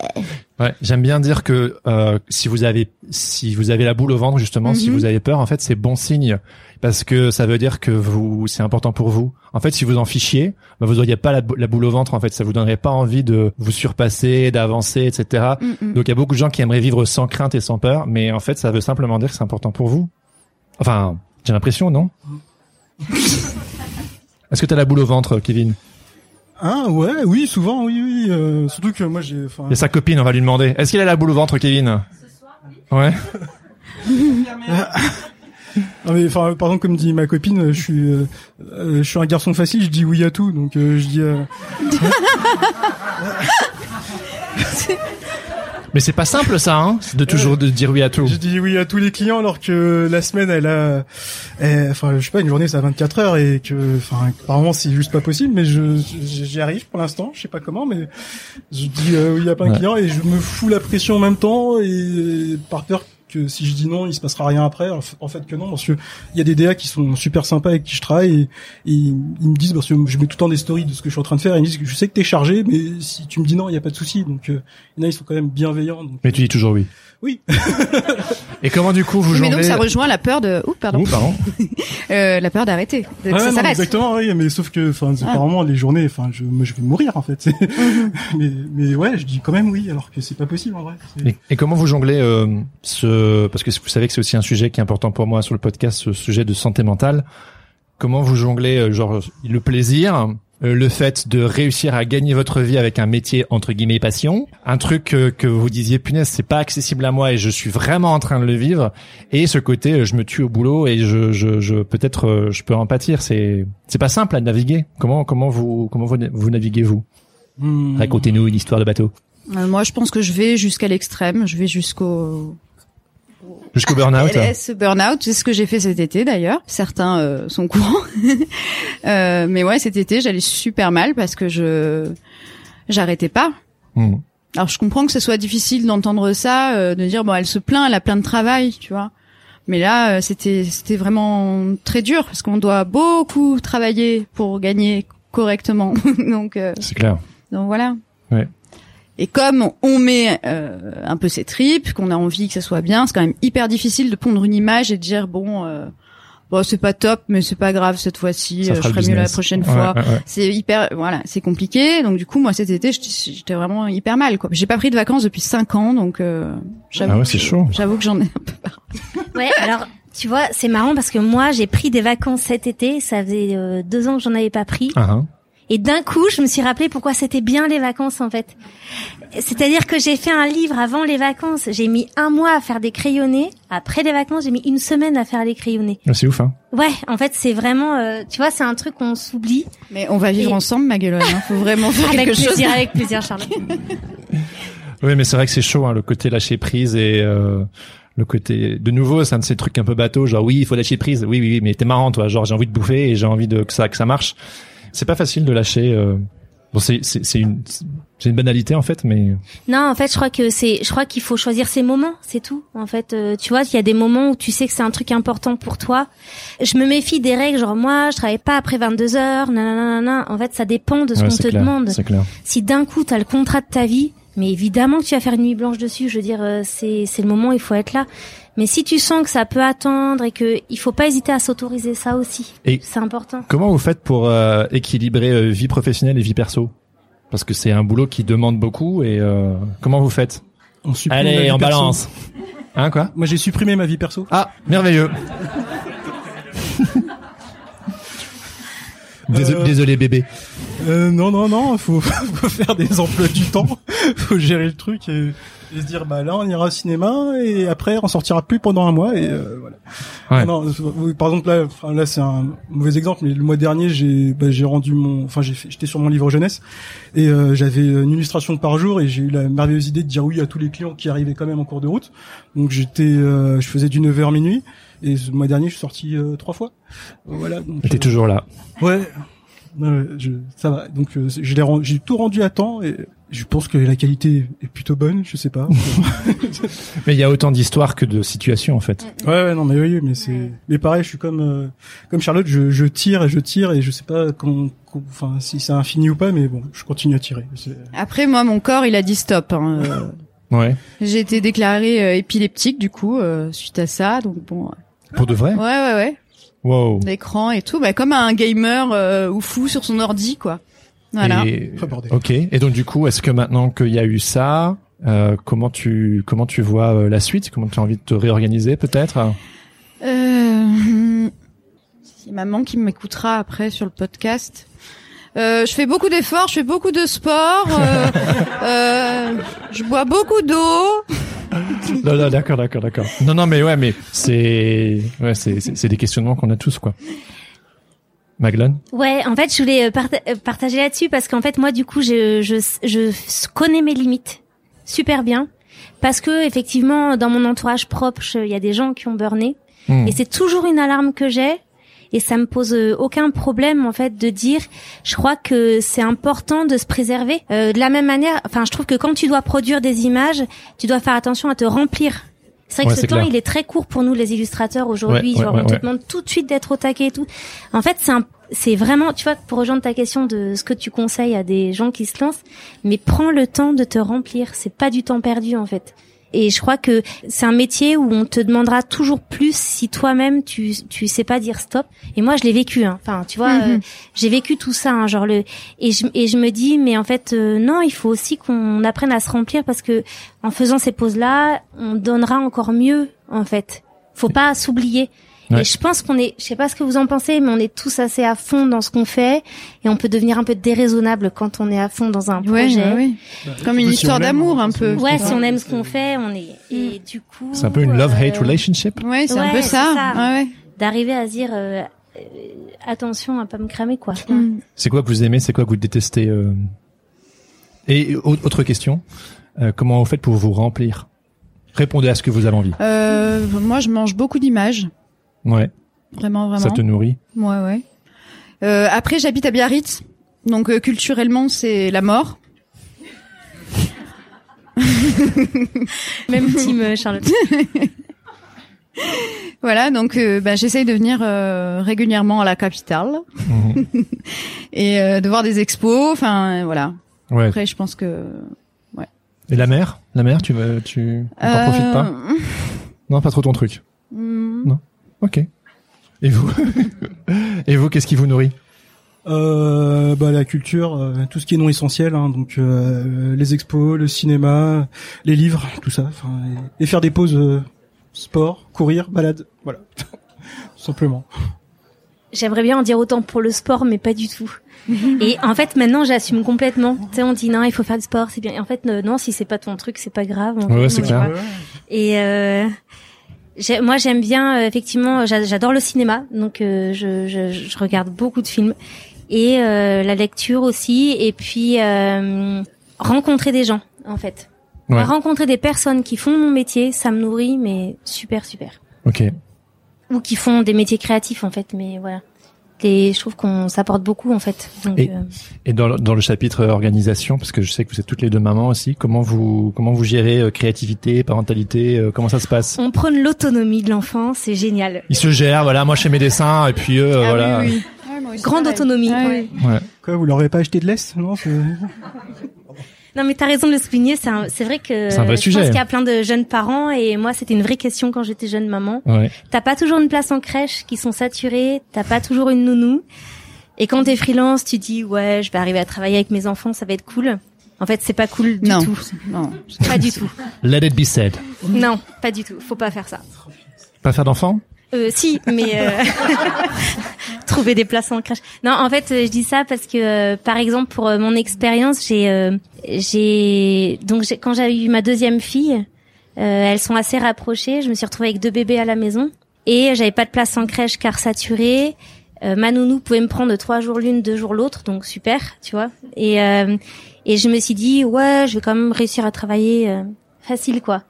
Ouais, j'aime bien dire que euh, si vous avez si vous avez la boule au ventre justement, si Mhm. vous avez peur, en fait, c'est bon signe parce que ça veut dire que vous c'est important pour vous. En fait, si vous en fichiez, bah, vous auriez pas la, bou- la boule au ventre. En fait, ça vous donnerait pas envie de vous surpasser, d'avancer, etc. Mm, mm. Donc il y a beaucoup de gens qui aimeraient vivre sans crainte et sans peur, mais en fait, ça veut simplement dire que c'est important pour vous. Enfin, j'ai l'impression, non? Est-ce que t'as la boule au ventre, Kevin? Ah ouais, oui, souvent, oui, oui. euh, surtout que moi j'ai. enfin, Il y a sa copine, on va lui demander. Est-ce qu'il a la boule au ventre, Kevin? Ouais. Ah, mais enfin, par exemple, comme dit ma copine, je suis, euh, euh, je suis un garçon facile, je dis oui à tout, donc euh, je dis. euh, Mais c'est pas simple ça, hein, de toujours de dire oui à tout. Je dis oui à tous les clients alors que la semaine elle a, elle- enfin je sais pas une journée ça a 24 heures et que, enfin apparemment c'est juste pas possible mais je j'y arrive pour l'instant je sais pas comment mais je dis euh, oui à plein de Ouais. clients et je me fous la pression en même temps et par peur si je dis non il se passera rien après. En fait- que non parce que il y a des DA qui sont super sympas avec qui je travaille et, ils me disent parce que je mets tout le temps des stories de ce que je suis en train de faire et ils me disent que je sais que t'es chargé mais si tu me dis non il y a pas de souci. Donc euh, a ils sont quand même bienveillants. Donc Mais tu dis toujours oui. Oui. Et comment du coup vous Oui, mais donc ça rejoint la peur de. Ouh, pardon. Ouh, pardon. Euh, la peur d'arrêter. De, ça s'arrête. exactement, oui, mais sauf que, enfin, c'est Ah. apparemment les journées, enfin, je, moi, je vais mourir en fait. Mhm. mais, mais ouais, je dis quand même oui, alors que c'est pas possible en vrai. Et, et comment vous jonglez euh, ce parce que vous savez que c'est aussi un sujet qui est important pour moi sur le podcast, ce sujet de santé mentale. Comment vous jonglez euh, genre le plaisir le fait de réussir à gagner votre vie avec un métier entre guillemets passion, un truc euh, que vous disiez punaise c'est pas accessible à moi et je suis vraiment en train de le vivre, et ce côté euh, je me tue au boulot et je, je, je peut-être euh, je peux en pâtir. C'est c'est pas simple à naviguer. Comment comment vous comment vous, vous naviguez vous? Hmm. Racontez-nous une histoire de bateau Euh, moi, je pense que je vais jusqu'à l'extrême. Je vais jusqu'au jusqu'au burn-out. LS burn-out. C'est ce que j'ai fait cet été d'ailleurs. Certains euh, sont au courant. Euh, mais ouais, cet été, j'allais super mal parce que je j'arrêtais pas. Hmm. Alors je comprends que ce soit difficile d'entendre ça, euh, de dire bon, elle se plaint, elle a plein de travail, tu vois. Mais là, euh, c'était c'était vraiment très dur parce qu'on doit beaucoup travailler pour gagner correctement. donc euh, C'est clair. donc voilà. Et comme on met euh, un peu ses tripes, qu'on a envie que ça soit bien, c'est quand même hyper difficile de pondre une image et de dire bon, euh, bon c'est pas top, mais c'est pas grave cette fois-ci, euh, je ferai mieux la prochaine Ouais, fois. ouais, ouais. C'est hyper, voilà, c'est compliqué. Donc du coup, moi cet été, j'étais vraiment hyper mal. quoi. J'ai pas pris de vacances depuis cinq ans, donc euh, j'avoue. Ah ouais, c'est que- chaud. J'avoue que j'en ai un peu marre. Ouais, alors tu vois, c'est marrant parce que moi j'ai pris des vacances cet été, ça faisait euh, deux ans que j'en avais pas pris, Ah, hein. Et d'un coup je me suis rappelé pourquoi c'était bien les vacances en fait. C'est-à-dire que j'ai fait un livre avant les vacances, j'ai mis un mois à faire des crayonnés, après les vacances j'ai mis une semaine à faire les crayonnés. Ah, C'est ouf hein. Ouais, en fait c'est vraiment, euh, tu vois, c'est un truc qu'on s'oublie. Mais on va vivre Et- ensemble, Maguelone. Hein. Faut vraiment faire Avec quelque chose. plaisir, avec plaisir, Charlotte. Oui, mais c'est vrai que c'est chaud, hein, le côté lâcher prise et euh, le côté de nouveau, c'est un de ces trucs un peu bateau, genre oui, il faut lâcher prise. Oui, oui, oui, mais t'es marrant, toi. Genre j'ai envie de bouffer et j'ai envie de que ça que ça marche. C'est pas facile de lâcher. euh, Bon, c'est c'est c'est une c'est une banalité en fait, mais Non, en fait, je crois que c'est, je crois qu'il faut choisir ses moments, c'est tout. En fait, euh, tu vois, il y a des moments où tu sais que c'est un truc important pour toi. Je me méfie des règles, genre moi, je travaille pas après 22 heures, nanana. En fait, ça dépend de ce ouais, qu'on te clair, demande. C'est clair. Si d'un coup t'as le contrat de ta vie, mais évidemment que tu vas faire une nuit blanche dessus. Je veux dire, euh, c'est c'est le moment, il faut être là. Mais si tu sens que ça peut attendre et que il faut pas hésiter à s'autoriser ça aussi, Et- c'est important. Comment vous faites pour euh, équilibrer euh, vie professionnelle et vie perso? Parce que c'est un boulot qui demande beaucoup et euh, comment vous faites? On supprime la Allez, vie perso. balance. Hein quoi? Moi, j'ai supprimé ma vie perso. Ah, merveilleux. Désolé, Euh, désolé, bébé. Euh, non, non, non, faut, faut faire des emplois du temps, faut gérer le truc et, et se dire bah là on ira au cinéma et après on sortira plus pendant un mois et euh, voilà. Ouais. Non, oui, par exemple là, là c'est un mauvais exemple, mais le mois dernier j'ai bah, j'ai rendu mon, enfin j'étais sur mon livre jeunesse et euh, j'avais une illustration par jour et j'ai eu la merveilleuse idée de dire oui à tous les clients qui arrivaient quand même en cours de route. Donc j'étais, euh, je faisais du 9h minuit et ce mois dernier je suis sorti euh, trois fois. Voilà. donc, T'es euh, toujours là. Ouais. Ouais, je, ça va. Donc euh, je l'ai ren- j'ai tout rendu à temps et je pense que la qualité est plutôt bonne. Je sais pas. Mais il y a autant d'histoires que de situations en fait. ouais, ouais, non, mais oui, mais c'est. Mais pareil, je suis comme euh, comme Charlotte. Je, je tire et je tire et je sais pas quand, quand- enfin si c'est infini ou pas, mais bon, je continue à tirer. C'est- Après, moi, mon corps, il a dit stop. Hein. euh, Ouais. J'ai été déclarée euh, épileptique du coup euh, suite à ça, donc bon. Pour de vrai Ouais, ouais, ouais. Wow. L'écran et tout, bah comme un gamer euh, ou fou sur son ordi, quoi. Voilà. Et- ok. Et donc du coup, est-ce que maintenant qu'il y a eu ça, euh, comment tu comment tu vois euh, la suite? Comment tu as envie de te réorganiser peut-être? Euh, c'est maman qui m'écoutera après sur le podcast. Euh, je fais beaucoup d'efforts, je fais beaucoup de sport, euh, euh, je bois beaucoup d'eau. Non, non, d'accord, d'accord, d'accord. Non, non, mais ouais, mais c'est ouais, c'est c'est des questionnements qu'on a tous quoi. Maglone? Ouais, en fait, je voulais euh, parta- euh, partager là-dessus parce qu'en fait, moi, du coup, je, je, je connais mes limites super bien parce que effectivement, dans mon entourage propre, il y a des gens qui ont burné Hmm. et c'est toujours une alarme que j'ai et ça me pose euh, aucun problème en fait de dire. Je crois que c'est important de se préserver. Euh, de la même manière enfin je trouve que quand tu dois produire des images tu dois faire attention à te remplir. C'est vrai Ouais, que ce temps clair. il est très court pour nous les illustrateurs aujourd'hui. Ouais, ouais, genre ouais, on te demande tout de suite d'être au taquet et tout. En fait c'est un c'est vraiment tu vois pour rejoindre ta question de ce que tu conseilles à des gens qui se lancent mais prends le temps de te remplir. C'est pas du temps perdu en fait et je crois que c'est un métier où on te demandera toujours plus si toi-même tu tu sais pas dire stop. Et moi je l'ai vécu. Hein. Enfin tu vois, Mhm. euh, j'ai vécu tout ça. Hein, genre le et je et je me dis mais en fait euh, non il faut aussi qu'on apprenne à se remplir parce que en faisant ces pauses là on donnera encore mieux en fait. Faut pas s'oublier. Ouais. Et je pense qu'on est, je sais pas ce que vous en pensez, mais on est tous assez à fond dans ce qu'on fait et on peut devenir un peu déraisonnable quand on est à fond dans un Ouais, projet. ouais, ouais. Comme une histoire d'amour un peu. Ouais, si on aime ce qu'on fait, on est et du coup. C'est un peu une love-hate euh, relationship. Ouais, c'est un peu ça. ça. Ouais, ouais. D'arriver à se dire euh, euh, attention à pas me cramer quoi. Mm. C'est quoi que vous aimez, c'est quoi que vous détestez euh Et au- autre question, euh, comment vous faites pour vous remplir? Répondez à ce que vous avez envie. Euh, moi, je mange beaucoup d'images. Ouais, Vraiment, vraiment. ça te nourrit. Ouais, ouais. Euh, après, j'habite à Biarritz. Donc, euh, culturellement, c'est la mort. Même team euh, Charlotte. Voilà, donc euh, bah, j'essaye de venir euh, régulièrement à la capitale Mhm. et euh, de voir des expos. Enfin, voilà. Ouais. Après, je pense que... Et la mer? La mer, tu veux, tu t'en profites pas? Euh, Non, pas trop ton truc. hmm, Ok. Et vous Et vous, qu'est-ce qui vous nourrit Euh, bah la culture, euh, tout ce qui est non essentiel, hein, donc euh, les expos, le cinéma, les livres, tout ça, enfin, et, et faire des pauses euh, sport, courir, balade, voilà, tout simplement. J'aimerais bien en dire autant pour le sport, mais pas du tout. Et en fait, maintenant, j'assume complètement. Tu sais, on dit non, il faut faire du sport, c'est bien. Et en fait, non, si c'est pas ton truc, c'est pas grave. en Ouais, c'est clair. Et euh, moi, j'aime bien euh, effectivement. j'a- J'adore le cinéma, donc euh, je, je, je regarde beaucoup de films et euh, la lecture aussi. Et puis euh, rencontrer des gens, en fait. Ouais. Rencontrer des personnes qui font mon métier, ça me nourrit, mais super, super. Ok. Ou qui font des métiers créatifs, en fait. Mais voilà. Et je trouve qu'on s'apporte beaucoup, en fait. Donc, Et- euh, Et dans le, dans le chapitre euh, organisation, parce que je sais que vous êtes toutes les deux mamans aussi, comment vous comment vous gérez euh, créativité, parentalité, euh, comment ça se passe? On prône l'autonomie de l'enfant, c'est génial. Ils se gèrent, voilà. Moi, je fais mes dessins et puis eux, euh, ah voilà. oui, oui. Ouais, moi aussi, Grande autonomie. Ouais, ouais. ouais. Quoi, vous leur avez pas acheté de laisse? Non. Non, mais t'as raison de le souligner. C'est un- c'est vrai que C'est un vrai je sujet. pense qu'il y a plein de jeunes parents et moi, c'était une vraie question quand j'étais jeune maman. Ouais. T'as pas toujours une place en crèche qui sont saturées. T'as pas toujours une nounou. Et quand t'es freelance, tu dis ouais, je vais arriver à travailler avec mes enfants, ça va être cool. En fait, c'est pas cool du Non. tout. Non. Pas du tout. Let it be said. Non, pas du tout. Faut pas faire ça. Pas faire d'enfants? Euh, si, mais euh, trouver des places en crèche. Non, en fait, euh, je dis ça parce que, euh, par exemple, pour euh, mon expérience, j'ai, euh, j'ai, donc quand j'ai eu ma deuxième fille, euh, elles sont assez rapprochées. Je me suis retrouvée avec deux bébés à la maison et j'avais pas de place en crèche car saturée. Ma nounou pouvait me prendre trois jours l'une, deux jours l'autre, donc super, tu vois. Et et je me suis dit ouais, je vais quand même réussir à travailler facile quoi.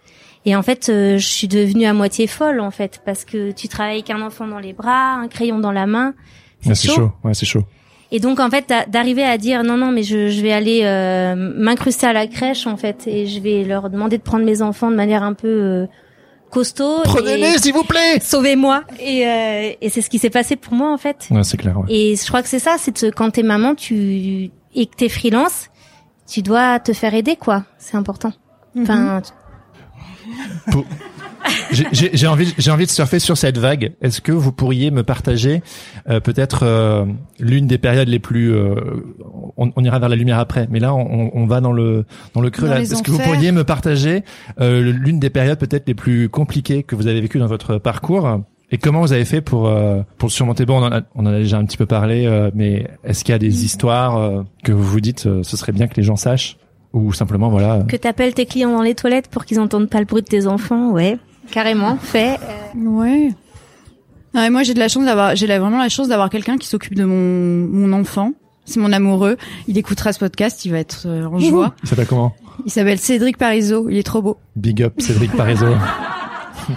Et en fait, euh, je suis devenue à moitié folle en fait parce que tu travailles avec un enfant dans les bras, un crayon dans la main, c'est Ouais, C'est chaud. chaud. Ouais, c'est chaud. Et donc en fait, d'a- d'arriver à dire non non mais je, je vais aller euh, m'incruster à la crèche en fait et je vais leur demander de prendre mes enfants de manière un peu euh, costaud. Prenez-les, s'il vous plaît. Sauvez-moi et, euh, et c'est ce qui s'est passé pour moi en fait. Ouais, c'est clair. Ouais. Et je crois que c'est ça, c'est de- quand t'es maman, tu et que t'es freelance, tu dois te faire aider quoi. C'est important. Enfin, Pour- J'ai- envie, j'ai envie de surfer sur cette vague. Est-ce que vous pourriez me partager euh, peut-être euh, l'une des périodes les plus, euh, on, on ira vers la lumière après, mais là on, on va dans le dans le creux Est-ce que vous pourriez me partager euh, l'une des périodes peut-être les plus compliquées que vous avez vécues dans votre parcours et comment vous avez fait pour euh, pour le surmonter? Bon, on en a, on en a déjà un petit peu parlé, euh, mais est-ce qu'il y a des histoires euh, que vous vous dites, euh, ce serait bien que les gens sachent? Ou simplement voilà. que t'appelles tes clients dans les toilettes pour qu'ils entendent pas le bruit de tes enfants, ouais, carrément, fait. Ouais. Non, mais moi j'ai de la chance d'avoir, j'ai vraiment la chance d'avoir quelqu'un qui s'occupe de mon mon enfant. C'est mon amoureux. Il écoutera ce podcast, il va être euh, en joie. Il s'appelle comment? Il s'appelle Cédric Parizeau. Il est trop beau. Big up Cédric Parizeau.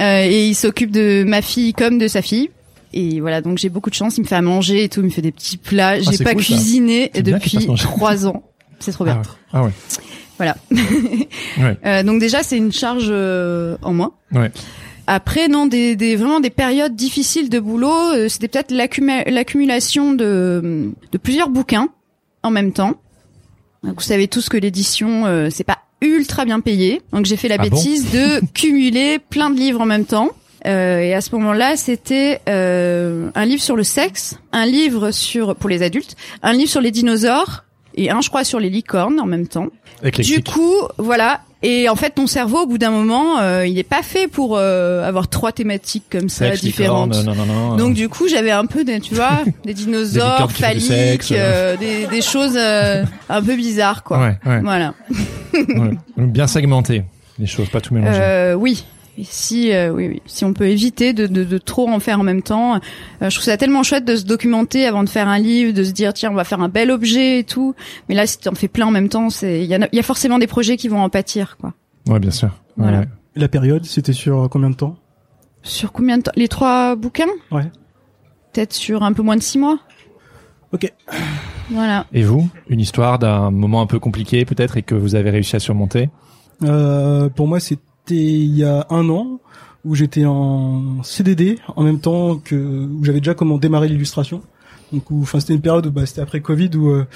Euh, et il s'occupe de ma fille comme de sa fille. Et voilà, donc j'ai beaucoup de chance. Il me fait à manger et tout. Il me fait des petits plats. J'ai Ah, pas cool, cuisiné depuis trois ans. C'est trop bien. Ah ouais. Voilà. Ah ouais. Euh, donc déjà, c'est une charge euh, en moins. Ouais. Après, non, des, des vraiment des périodes difficiles de boulot. euh, C'était peut-être l'accumulation de, de plusieurs bouquins en même temps. Donc, vous savez tous que l'édition, euh, c'est pas ultra bien payé. Donc j'ai fait la Ah bon bêtise de cumuler plein de livres en même temps. Euh, et à ce moment-là, c'était euh, un livre sur le sexe, un livre sur pour les adultes, un livre sur les dinosaures et un, je crois, sur les licornes en même temps. Du Éclectique. coup, voilà, Et en fait, ton cerveau, au bout d'un moment, euh, il est pas fait pour euh, avoir trois thématiques comme ça Sexe, différentes. licorne, non, non, non. Donc du coup, j'avais un peu, des, tu vois, des dinosaures font du phalliques, sexe. euh, des, des choses euh, un peu bizarres, quoi. Ouais, ouais, Voilà. ouais. Bien segmenté, les choses, pas tout mélanger. Euh, oui. Et si, euh, oui, oui, si on peut éviter de, de, de trop en faire en même temps, euh, je trouve ça tellement chouette de se documenter avant de faire un livre, de se dire tiens on va faire un bel objet et tout. Mais là, si tu en fais plein en même temps, c'est il y, a- il y a forcément des projets qui vont en pâtir, quoi. Ouais, bien sûr. Ouais, Voilà. ouais. La période, c'était sur combien de temps? Sur combien de temps? Les trois bouquins? Ouais. Peut-être sur un peu moins de six mois. Ok. Voilà. Et vous, une histoire d'un moment un peu compliqué peut-être et que vous avez réussi à surmonter? Euh, pour moi, c'était il y a un an où j'étais en CDD en même temps que où j'avais déjà comment démarrer l'illustration. Donc, enfin, c'était une période bah, c'était après Covid où euh,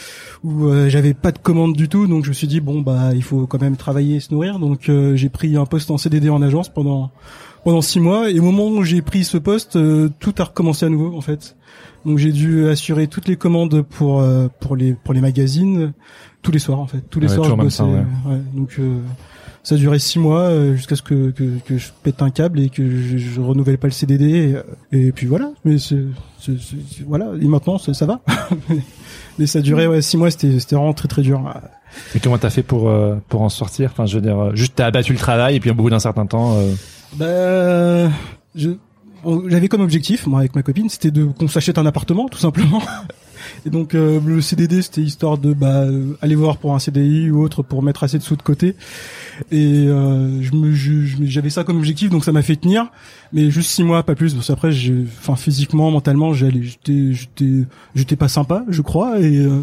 où euh, j'avais pas de commande du tout, donc je me suis dit bon bah il faut quand même travailler et se nourrir. Donc euh, j'ai pris un poste en CDD en agence pendant pendant six mois et au moment où j'ai pris ce poste, euh, tout a recommencé à nouveau en fait. Donc j'ai dû assurer toutes les commandes pour euh, pour les pour les magazines tous les soirs en fait. Tous les Ouais, soirs je bossais. temps, ouais. ouais. Donc euh, ça a duré six mois euh, jusqu'à ce que, que que je pète un câble et que je, je renouvelle pas le CDD et, euh, et puis voilà. Mais c'est voilà et maintenant ça, ça va. Mais ça a duré ouais six mois. C'était c'était vraiment très très dur. Et comment t'as fait pour euh, pour en sortir? Enfin, je veux dire, juste t'as abattu le travail et puis au bout d'un certain temps. euh, Bah, je, j'avais comme objectif, moi avec ma copine, c'était de qu'on s'achète un appartement, tout simplement. Et donc euh, le CDD, c'était histoire de bah, euh, aller voir pour un CDI ou autre pour mettre assez de sous de côté. Et euh, je me, j'avais ça comme objectif, donc ça m'a fait tenir. Mais juste six mois, pas plus. Parce qu'après, j'ai, enfin physiquement, mentalement, j'allais, j'étais, j'étais, j'étais pas sympa, je crois. Et, euh,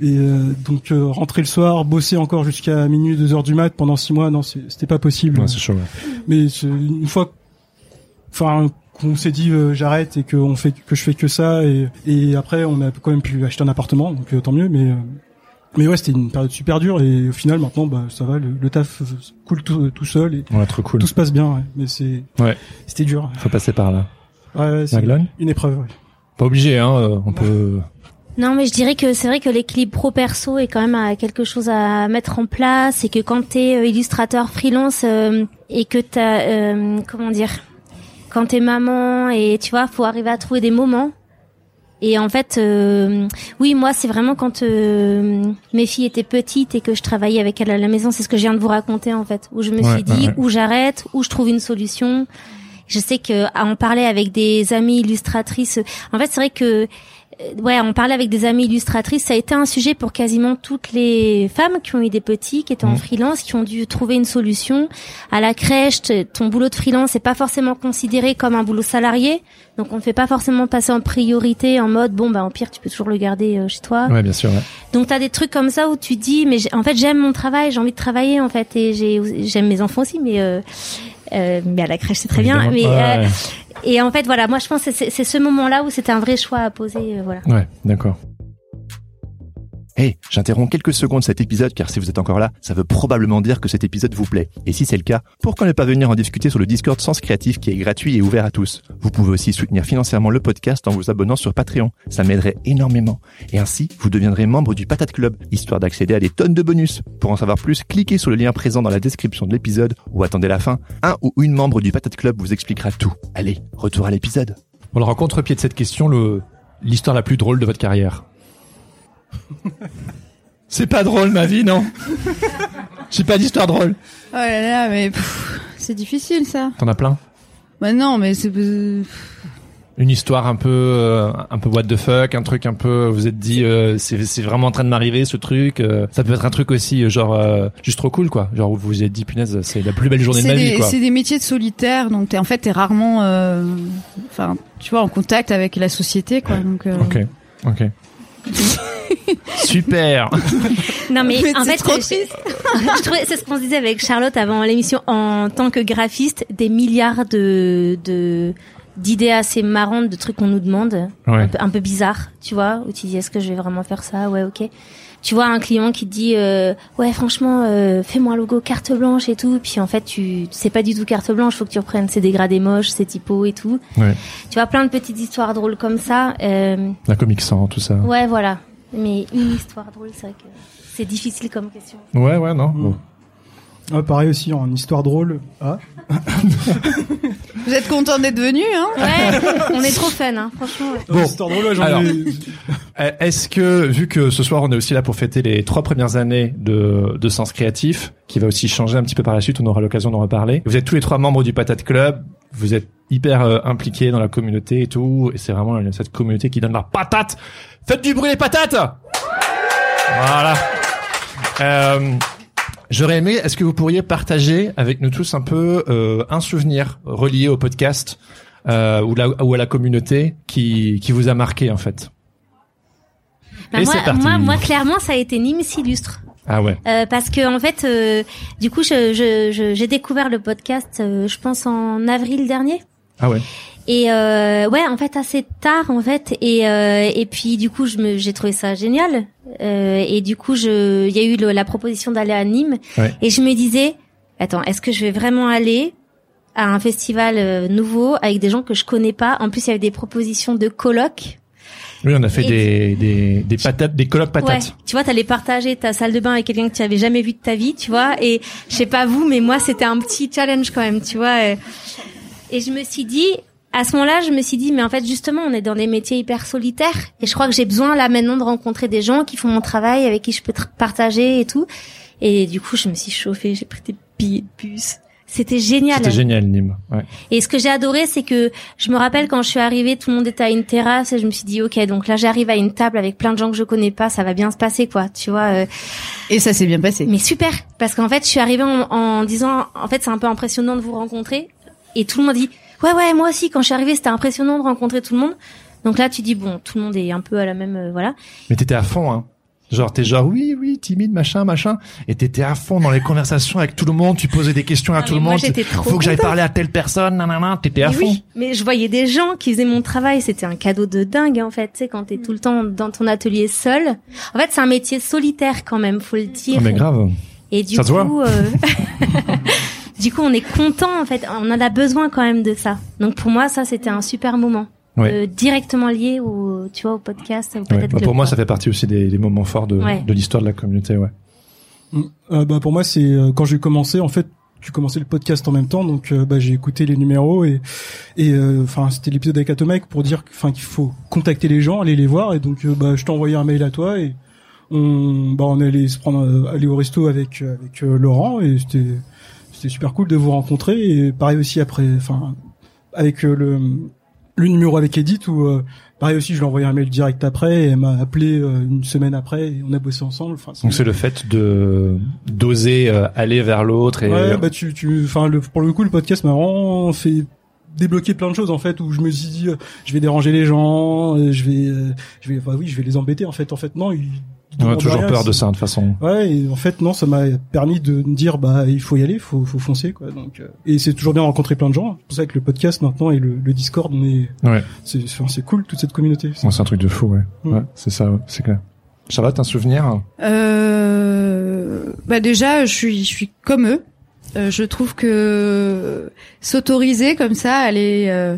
et euh, donc euh, rentrer le soir, bosser encore jusqu'à minuit, deux heures du mat pendant six mois, non, c'était pas possible. Ouais, c'est chaud. ouais. Mais une fois, enfin, qu'on s'est dit euh, j'arrête et qu'on fait que je fais que ça et, et après on a quand même pu acheter un appartement donc euh, tant mieux. Mais euh, mais ouais, c'était une période super dure et au final maintenant bah ça va, le, le taf euh, coule tout, tout seul et Ouais, trop cool. tout se passe bien. Ouais. Mais c'est Ouais. c'était dur. Faut passer par là. Ouais, ouais, c'est une épreuve. Ouais. Pas obligé, hein. euh, On peut. Non, mais je dirais que c'est vrai que l'équilibre pro-perso est quand même euh, quelque chose à mettre en place et que quand t'es euh, illustrateur freelance euh, et que t'as, euh, comment dire, quand t'es maman et tu vois, faut arriver à trouver des moments. Et en fait, euh, oui, moi, c'est vraiment quand euh, mes filles étaient petites et que je travaillais avec elles à la maison, c'est ce que je viens de vous raconter en fait, où je me Ouais, suis dit, ouais, où j'arrête, où je trouve une solution. Je sais que à en parler avec des amies illustratrices, en fait, c'est vrai que ouais, on parlait avec des amies illustratrices, ça a été un sujet pour quasiment toutes les femmes qui ont eu des petits, qui étaient en Mhm. freelance, qui ont dû trouver une solution. À la crèche, ton boulot de freelance n'est pas forcément considéré comme un boulot salarié, donc on ne fait pas forcément passer en priorité en mode bon bah en pire tu peux toujours le garder euh, chez toi. Ouais, bien sûr. Ouais. Donc t'as des trucs comme ça où tu dis mais en fait j'aime mon travail, j'ai envie de travailler en fait et j'ai j'aime mes enfants aussi mais euh, euh, mais à la crèche c'est très bien mais euh, et en fait voilà moi je pense que c'est c'est ce moment-là où c'était un vrai choix à poser euh, voilà. ouais, d'accord. Hey, j'interromps quelques secondes cet épisode car si vous êtes encore là, ça veut probablement dire que cet épisode vous plaît. Et si c'est le cas, pourquoi ne pas venir en discuter sur le Discord Sens Créatif qui est gratuit et ouvert à tous? Vous pouvez aussi soutenir financièrement le podcast en vous abonnant sur Patreon. Ça m'aiderait énormément. Et ainsi, vous deviendrez membre du Patate Club, histoire d'accéder à des tonnes de bonus. Pour en savoir plus, cliquez sur le lien présent dans la description de l'épisode ou attendez la fin. Un ou une membre du Patate Club vous expliquera tout. Allez, retour à l'épisode. On le contre-pied de cette question, l'histoire la plus drôle de votre carrière. C'est pas drôle ma vie, non J'ai pas d'histoire drôle. Oh là là, mais pff, c'est difficile ça. T'en as plein Bah non, mais c'est euh, Une histoire un peu euh, un peu what the fuck, un truc un peu vous êtes dit euh, c'est c'est vraiment en train de m'arriver ce truc. euh, ça peut être un truc aussi genre euh, juste trop cool quoi. Genre vous vous êtes dit punaise c'est la plus belle journée de ma vie des, quoi. c'est des métiers de solitaire, donc t'es en fait t'es rarement, euh, enfin, tu vois, en contact avec la société, quoi. Donc, euh, Ok, ok. Super. Non mais Mais en c'est fait trop je, je trouvais c'est ce qu'on se disait avec Charlotte avant l'émission. En tant que graphiste des milliards de de d'idées assez marrantes de trucs qu'on nous demande. Ouais. un peu un peu bizarres tu vois. Où tu dis est-ce que je vais vraiment faire ça? Ouais ok tu vois un client qui te dit euh, ouais franchement euh, fais-moi un logo carte blanche et tout puis en fait tu c'est pas du tout carte blanche faut que tu reprennes ces dégradés moches ces typos et tout Ouais. tu vois plein de petites histoires drôles comme ça euh, La comique sans tout ça. ouais voilà mais une histoire drôle c'est vrai que c'est difficile comme question Ouais ouais non. Bon. Ah, pareil aussi en histoire drôle. Ah. Vous êtes content d'être venu, hein? Ouais, on est trop fun, hein, franchement. ouais. Bon, histoire drôle, j'en ai- Euh, Est-ce que, vu que ce soir on est aussi là pour fêter les trois premières années de, de Sens Créatif, qui va aussi changer un petit peu par la suite, on aura l'occasion d'en reparler. Vous êtes tous les trois membres du Patate Club, vous êtes hyper euh, impliqués dans la communauté et tout, et c'est vraiment cette communauté qui donne la patate. Faites du bruit les patates Voilà. Euh, J'aurais aimé, est-ce que vous pourriez partager avec nous tous un peu euh, un souvenir relié au podcast euh, ou, la, ou à la communauté qui, qui vous a marqué en fait? Bah, Et moi, parti. moi, moi, clairement, ça a été Nîmes s'illustre. Ah ouais. Euh, parce que en fait, euh, du coup, je- je- je- j'ai découvert le podcast, euh, je pense en avril dernier. Ah ouais. Et euh, ouais, en fait, assez tard, en fait. Et euh, et puis du coup, je me j'ai trouvé ça génial. Euh, et du coup, je il y a eu le- la proposition d'aller à Nîmes. Ouais. Et je me disais, attends, est-ce que je vais vraiment aller à un festival euh, nouveau avec des gens que je connais pas? En plus, il y avait des propositions de colloques. Oui, on a fait des, des, des patates, des colloques Ouais, patates. tu vois, t'allais partager ta salle de bain avec quelqu'un que tu avais jamais vu de ta vie, tu vois. Et je sais pas vous, mais moi, c'était un petit challenge quand même, tu vois. Et je me suis dit, à ce moment-là, je me suis dit, mais en fait, justement, on est dans des métiers hyper solitaires. Et je crois que j'ai besoin là maintenant de rencontrer des gens qui font mon travail, avec qui je peux partager et tout. Et du coup, je me suis chauffée, j'ai pris des billets de bus. C'était génial. C'était génial, Nîmes. Ouais. Et ce que j'ai adoré, c'est que je me rappelle quand je suis arrivée, tout le monde était à une terrasse et je me suis dit, ok, donc là j'arrive à une table avec plein de gens que je connais pas, ça va bien se passer, quoi. Tu vois. euh, Et ça s'est bien passé. mais super, parce qu'en fait, je suis arrivée en, en disant, en fait, c'est un peu impressionnant de vous rencontrer. Et tout le monde dit, ouais, ouais, moi aussi, quand je suis arrivée, c'était impressionnant de rencontrer tout le monde. Donc là, tu dis, bon, tout le monde est un peu à la même, euh, voilà. Mais t'étais à fond, hein. Genre, t'es genre, oui, oui, timide, machin, machin. Et t'étais à fond dans les conversations avec tout le monde. Tu posais des questions à Ah, tout le moi, monde. trop Faut que j'aille parler à telle personne, nanana. T'étais à Mais fond. oui, mais je voyais des gens qui faisaient mon travail. C'était un cadeau de dingue, en fait. Tu sais, quand t'es tout le temps dans ton atelier seul. En fait, c'est un métier solitaire quand même, faut le dire. Oh, mais grave. Et du Ça coup, euh, du coup, on est content en fait. On en a besoin quand même de ça. Donc pour moi, ça c'était un super moment, Ouais. Euh, directement lié au, tu vois, au podcast. Ouais. Bah, pour moi, ça fait partie aussi des, des moments forts de, Ouais. de l'histoire de la communauté, ouais. Euh, bah pour moi c'est euh, quand j'ai commencé en fait tu commençais le podcast en même temps donc euh, bah j'ai écouté les numéros et et euh, enfin c'était l'épisode avec Atomic pour dire que- enfin qu'il faut contacter les gens aller les voir et donc euh, bah je t'ai envoyé un mail à toi et on bah on allait se prendre aller au resto avec avec euh, Laurent et c'était c'était super cool de vous rencontrer et pareil aussi après enfin avec euh, le le numéro avec Edith où euh, pareil aussi je lui ai envoyé un mail direct après et elle m'a appelé euh, une semaine après et on a bossé ensemble enfin Donc c'est le fait de d'oser euh, aller vers l'autre et Ouais, bah tu, tu, enfin le, pour le coup le podcast m'a vraiment fait débloquer plein de choses en fait où je me suis dit je vais déranger les gens, je vais, je vais, enfin oui je vais les embêter en fait. En fait non, ils on a toujours rien, peur de ça de toute façon. Ouais, et en fait non, ça m'a permis de me dire bah il faut y aller, faut, faut foncer quoi. Donc euh, et c'est toujours bien de rencontrer plein de gens. C'est pour ça que le podcast maintenant et le, le Discord on est, Ouais. c'est, enfin, c'est cool toute cette communauté. C'est un truc de fou, ouais. Ouais, c'est ça, ouais, c'est clair. Charlotte, un souvenir? Euh, bah déjà, je suis, je suis comme eux. Euh, je trouve que s'autoriser comme ça, aller, euh,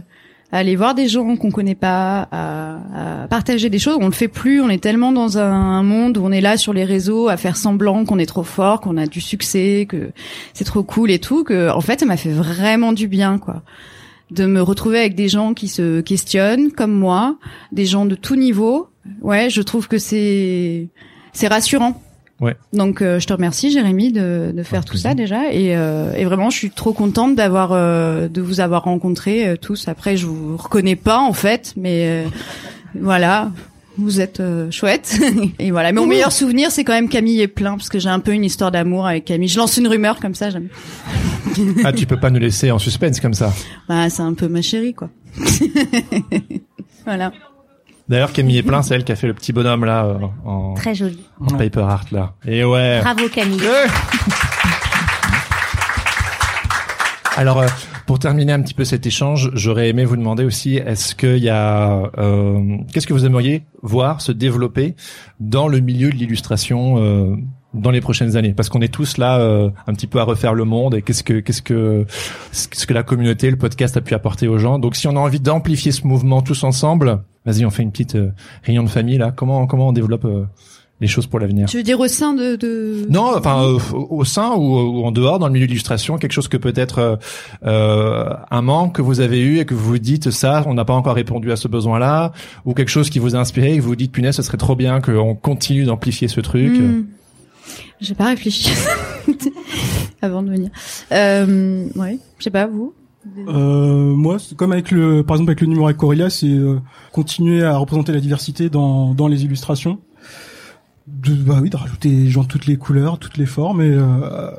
aller voir des gens qu'on connaît pas, à, à partager des choses, on le fait plus. On est tellement dans un, un monde où on est là sur les réseaux à faire semblant qu'on est trop fort, qu'on a du succès, que c'est trop cool et tout. Que en fait, ça m'a fait vraiment du bien, quoi de me retrouver avec des gens qui se questionnent comme moi, des gens de tout niveau. Ouais, je trouve que c'est c'est rassurant. Ouais. Donc euh, je te remercie Jérémy de, de faire tout plaisir. ça déjà et, euh, et vraiment je suis trop contente d'avoir euh, de vous avoir rencontrés euh, tous. Après je vous reconnais pas en fait, mais euh, voilà. Vous êtes euh, chouette et voilà. Mais mon meilleur souvenir c'est quand même Camille et plein parce que j'ai un peu une histoire d'amour avec Camille. Je lance une rumeur comme ça. J'aime. Ah, tu peux pas nous laisser en suspense comme ça. Bah c'est un peu ma chérie quoi. voilà. D'ailleurs, Camille est plein, c'est elle qui a fait le petit bonhomme là euh, en, Très joli. en paper art là. Et ouais. Bravo Camille. Alors, euh, pour terminer un petit peu cet échange, j'aurais aimé vous demander aussi, est-ce qu'il y a, euh, qu'est-ce que vous aimeriez voir se développer dans le milieu de l'illustration euh, dans les prochaines années? Parce qu'on est tous là euh, un petit peu à refaire le monde et qu'est-ce que, qu'est-ce que, ce que la communauté, le podcast a pu apporter aux gens. Donc, si on a envie d'amplifier ce mouvement tous ensemble, vas-y, on fait une petite euh, réunion de famille là. Comment, comment on développe euh, les choses pour l'avenir? Tu veux dire au sein de, de... Non, enfin euh, au sein ou, ou, en dehors dans le milieu de l'illustration, quelque chose que peut-être un manque que vous avez eu et que vous vous dites ça, on n'a pas encore répondu à ce besoin-là, ou quelque chose qui vous a inspiré et que vous vous dites punaise, ce serait trop bien qu'on continue d'amplifier ce truc. Hmm. J'ai pas réfléchi avant de venir. Euh, ouais, je sais pas vous. Euh, moi, comme avec le, par exemple avec le numéro avec Corelia, c'est euh, continuer à représenter la diversité dans dans les illustrations. De, bah oui, de rajouter genre toutes les couleurs, toutes les formes et euh,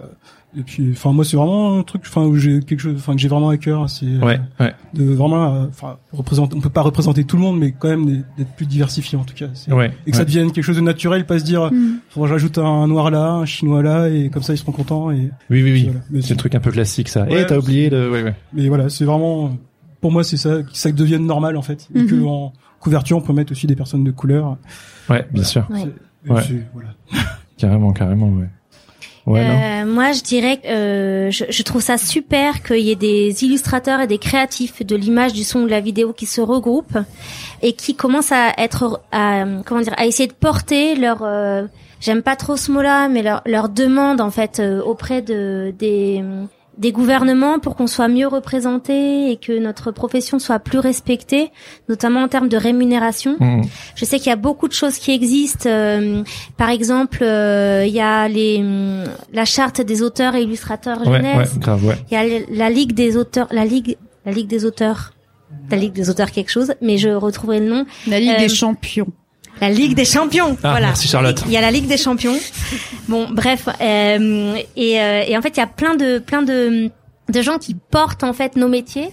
et puis, enfin, moi, c'est vraiment un truc, enfin, où j'ai quelque chose, enfin, que j'ai vraiment à cœur. C'est euh, Ouais, ouais, de vraiment, euh, enfin, représenter. On peut pas représenter tout le monde, mais quand même d'être plus diversifié en tout cas. Ouais. Et que ça devienne quelque chose de naturel, pas se dire, Hmm. faut que j'ajoute un noir là, un chinois là, et comme ça ils seront contents. Et Oui, oui, oui. voilà. C'est le truc un peu classique, ça. Ouais, et t'as oublié de. Ouais, ouais. Mais voilà, c'est vraiment, pour moi, c'est ça, ça que devienne normal en fait, et que en couverture on peut mettre aussi des personnes de couleur. Ouais, bien sûr. Ouais. Voilà. Carrément, carrément, ouais. Euh, moi, je dirais que euh, je, je trouve ça super qu'il y ait des illustrateurs et des créatifs de l'image, du son de la vidéo qui se regroupent et qui commencent à être, à, comment dire, à essayer de porter leur, euh, j'aime pas trop ce mot-là, mais leur, leur demande en fait euh, auprès de des des gouvernements pour qu'on soit mieux représenté et que notre profession soit plus respectée, notamment en termes de rémunération. Mhm. Je sais qu'il y a beaucoup de choses qui existent. euh, par exemple, euh, il y a les hum, la charte des auteurs et illustrateurs Ouais, ouais, jeunesse. grave, ouais. Il y a la ligue des auteurs, la ligue, la ligue des auteurs, la ligue des auteurs quelque chose, mais je retrouverai le nom. La Ligue Euh, des Champions. La Ligue des Champions. Ah, voilà. merci, Charlotte. Il y a la Ligue des Champions. Bon, bref, euh, et, euh, et en fait, il y a plein de plein de de gens qui portent en fait nos métiers.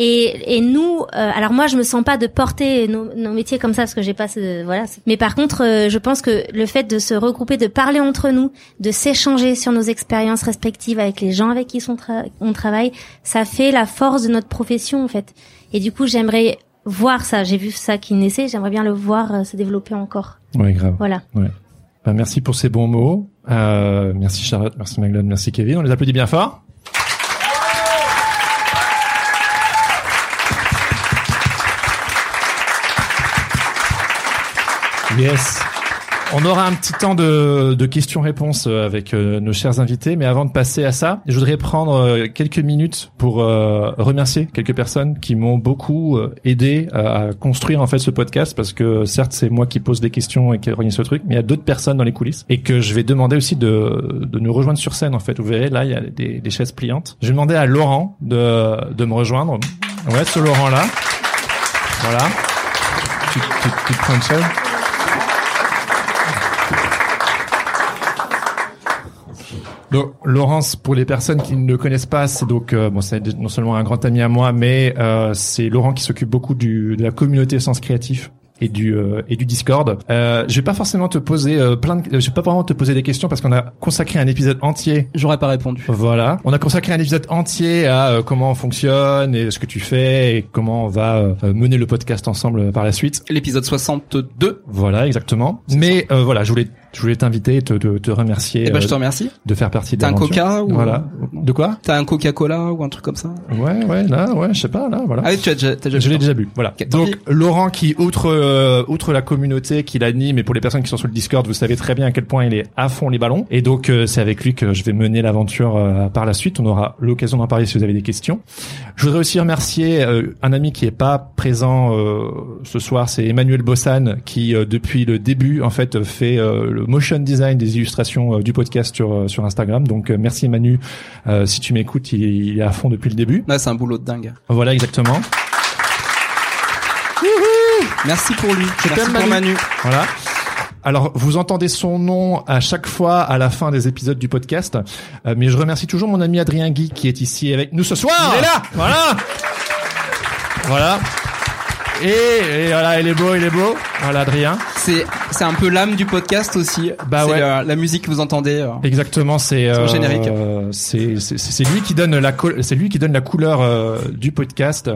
Et, et nous, euh, alors moi je me sens pas de porter nos, nos métiers comme ça parce que j'ai pas ce, voilà. Mais par contre, euh, je pense que le fait de se regrouper, de parler entre nous, de s'échanger sur nos expériences respectives avec les gens avec qui on, tra- on travaille, ça fait la force de notre profession en fait. Et du coup, j'aimerais voir ça. J'ai vu ça qui naissait, j'aimerais bien le voir euh, se développer encore. Ouais, grave. Voilà. Bah, merci pour ces bons mots. Euh, merci Charlotte, merci Maglone, merci Kevin. On les applaudit bien fort. Yes. On aura un petit temps de, de questions-réponses euh, avec euh, nos chers invités, mais avant de passer à ça, je voudrais prendre euh, quelques minutes pour remercier quelques personnes qui m'ont beaucoup aidé à, construire en fait ce podcast, parce que certes c'est moi qui pose des questions et qui organise ce truc, mais il y a d'autres personnes dans les coulisses et que je vais demander aussi de, de nous rejoindre sur scène en fait. Vous verrez là il y a des, des chaises pliantes. Je vais demander à Laurent de, de me rejoindre. Ouais, ce Laurent là. Voilà. Tu, tu, tu prends une chaise? Donc Laurence, pour les personnes qui ne le connaissent pas, c'est donc euh, bon, c'est non seulement un grand ami à moi, mais euh, c'est Laurent qui s'occupe beaucoup du, de la communauté Sens Créatif et du euh, et du Discord. Euh, je vais pas forcément te poser euh, plein de, je vais pas vraiment te poser des questions parce qu'on a consacré un épisode entier. J'aurais pas répondu. Voilà, on a consacré un épisode entier à euh, comment on fonctionne et ce que tu fais et comment on va euh, mener le podcast ensemble par la suite. L'épisode 62. Voilà, exactement. Mais euh, voilà, je voulais je voulais t'inviter et te, te, te remercier Eh ben, je euh, te remercie. de faire partie de T'as un coca ou Voilà. De quoi? T'as un Coca-Cola ou un truc comme ça? Ouais, ouais, là, ouais, je sais pas, là, voilà. Ah oui, tu as déjà, t'as déjà je l'ai déjà bu, voilà. Donc. Laurent qui outre euh, outre la communauté qu'il anime et pour les personnes qui sont sur le Discord, vous savez très bien à quel point il est à fond les ballons et donc euh, c'est avec lui que je vais mener l'aventure euh, par la suite. On aura l'occasion d'en parler si vous avez des questions. Je voudrais aussi remercier euh, un ami qui est pas présent euh, ce soir, c'est Emmanuel Bossan qui euh, depuis le début en fait fait euh, le motion design des illustrations euh, du podcast sur euh, sur Instagram. Donc euh, merci Euh, si tu m'écoutes, il, est- il est à fond depuis le début. Ouais, c'est un boulot de dingue. Voilà exactement. Merci pour lui. Je Merci pour Manu. Manu. Voilà. Alors, vous entendez son nom à chaque fois à la fin des épisodes du podcast, Euh, mais je remercie toujours mon ami Adrien Guy qui est ici avec nous ce soir. Il est là. Voilà. Voilà. Et, et voilà, il est beau, il est beau. Voilà, Adrien. C'est, c'est un peu l'âme du podcast aussi. Bah C'est ouais. la, la musique que vous entendez. euh. Exactement, c'est euh, générique. c'est c'est c'est lui qui donne la c'est lui qui donne la couleur euh, du podcast.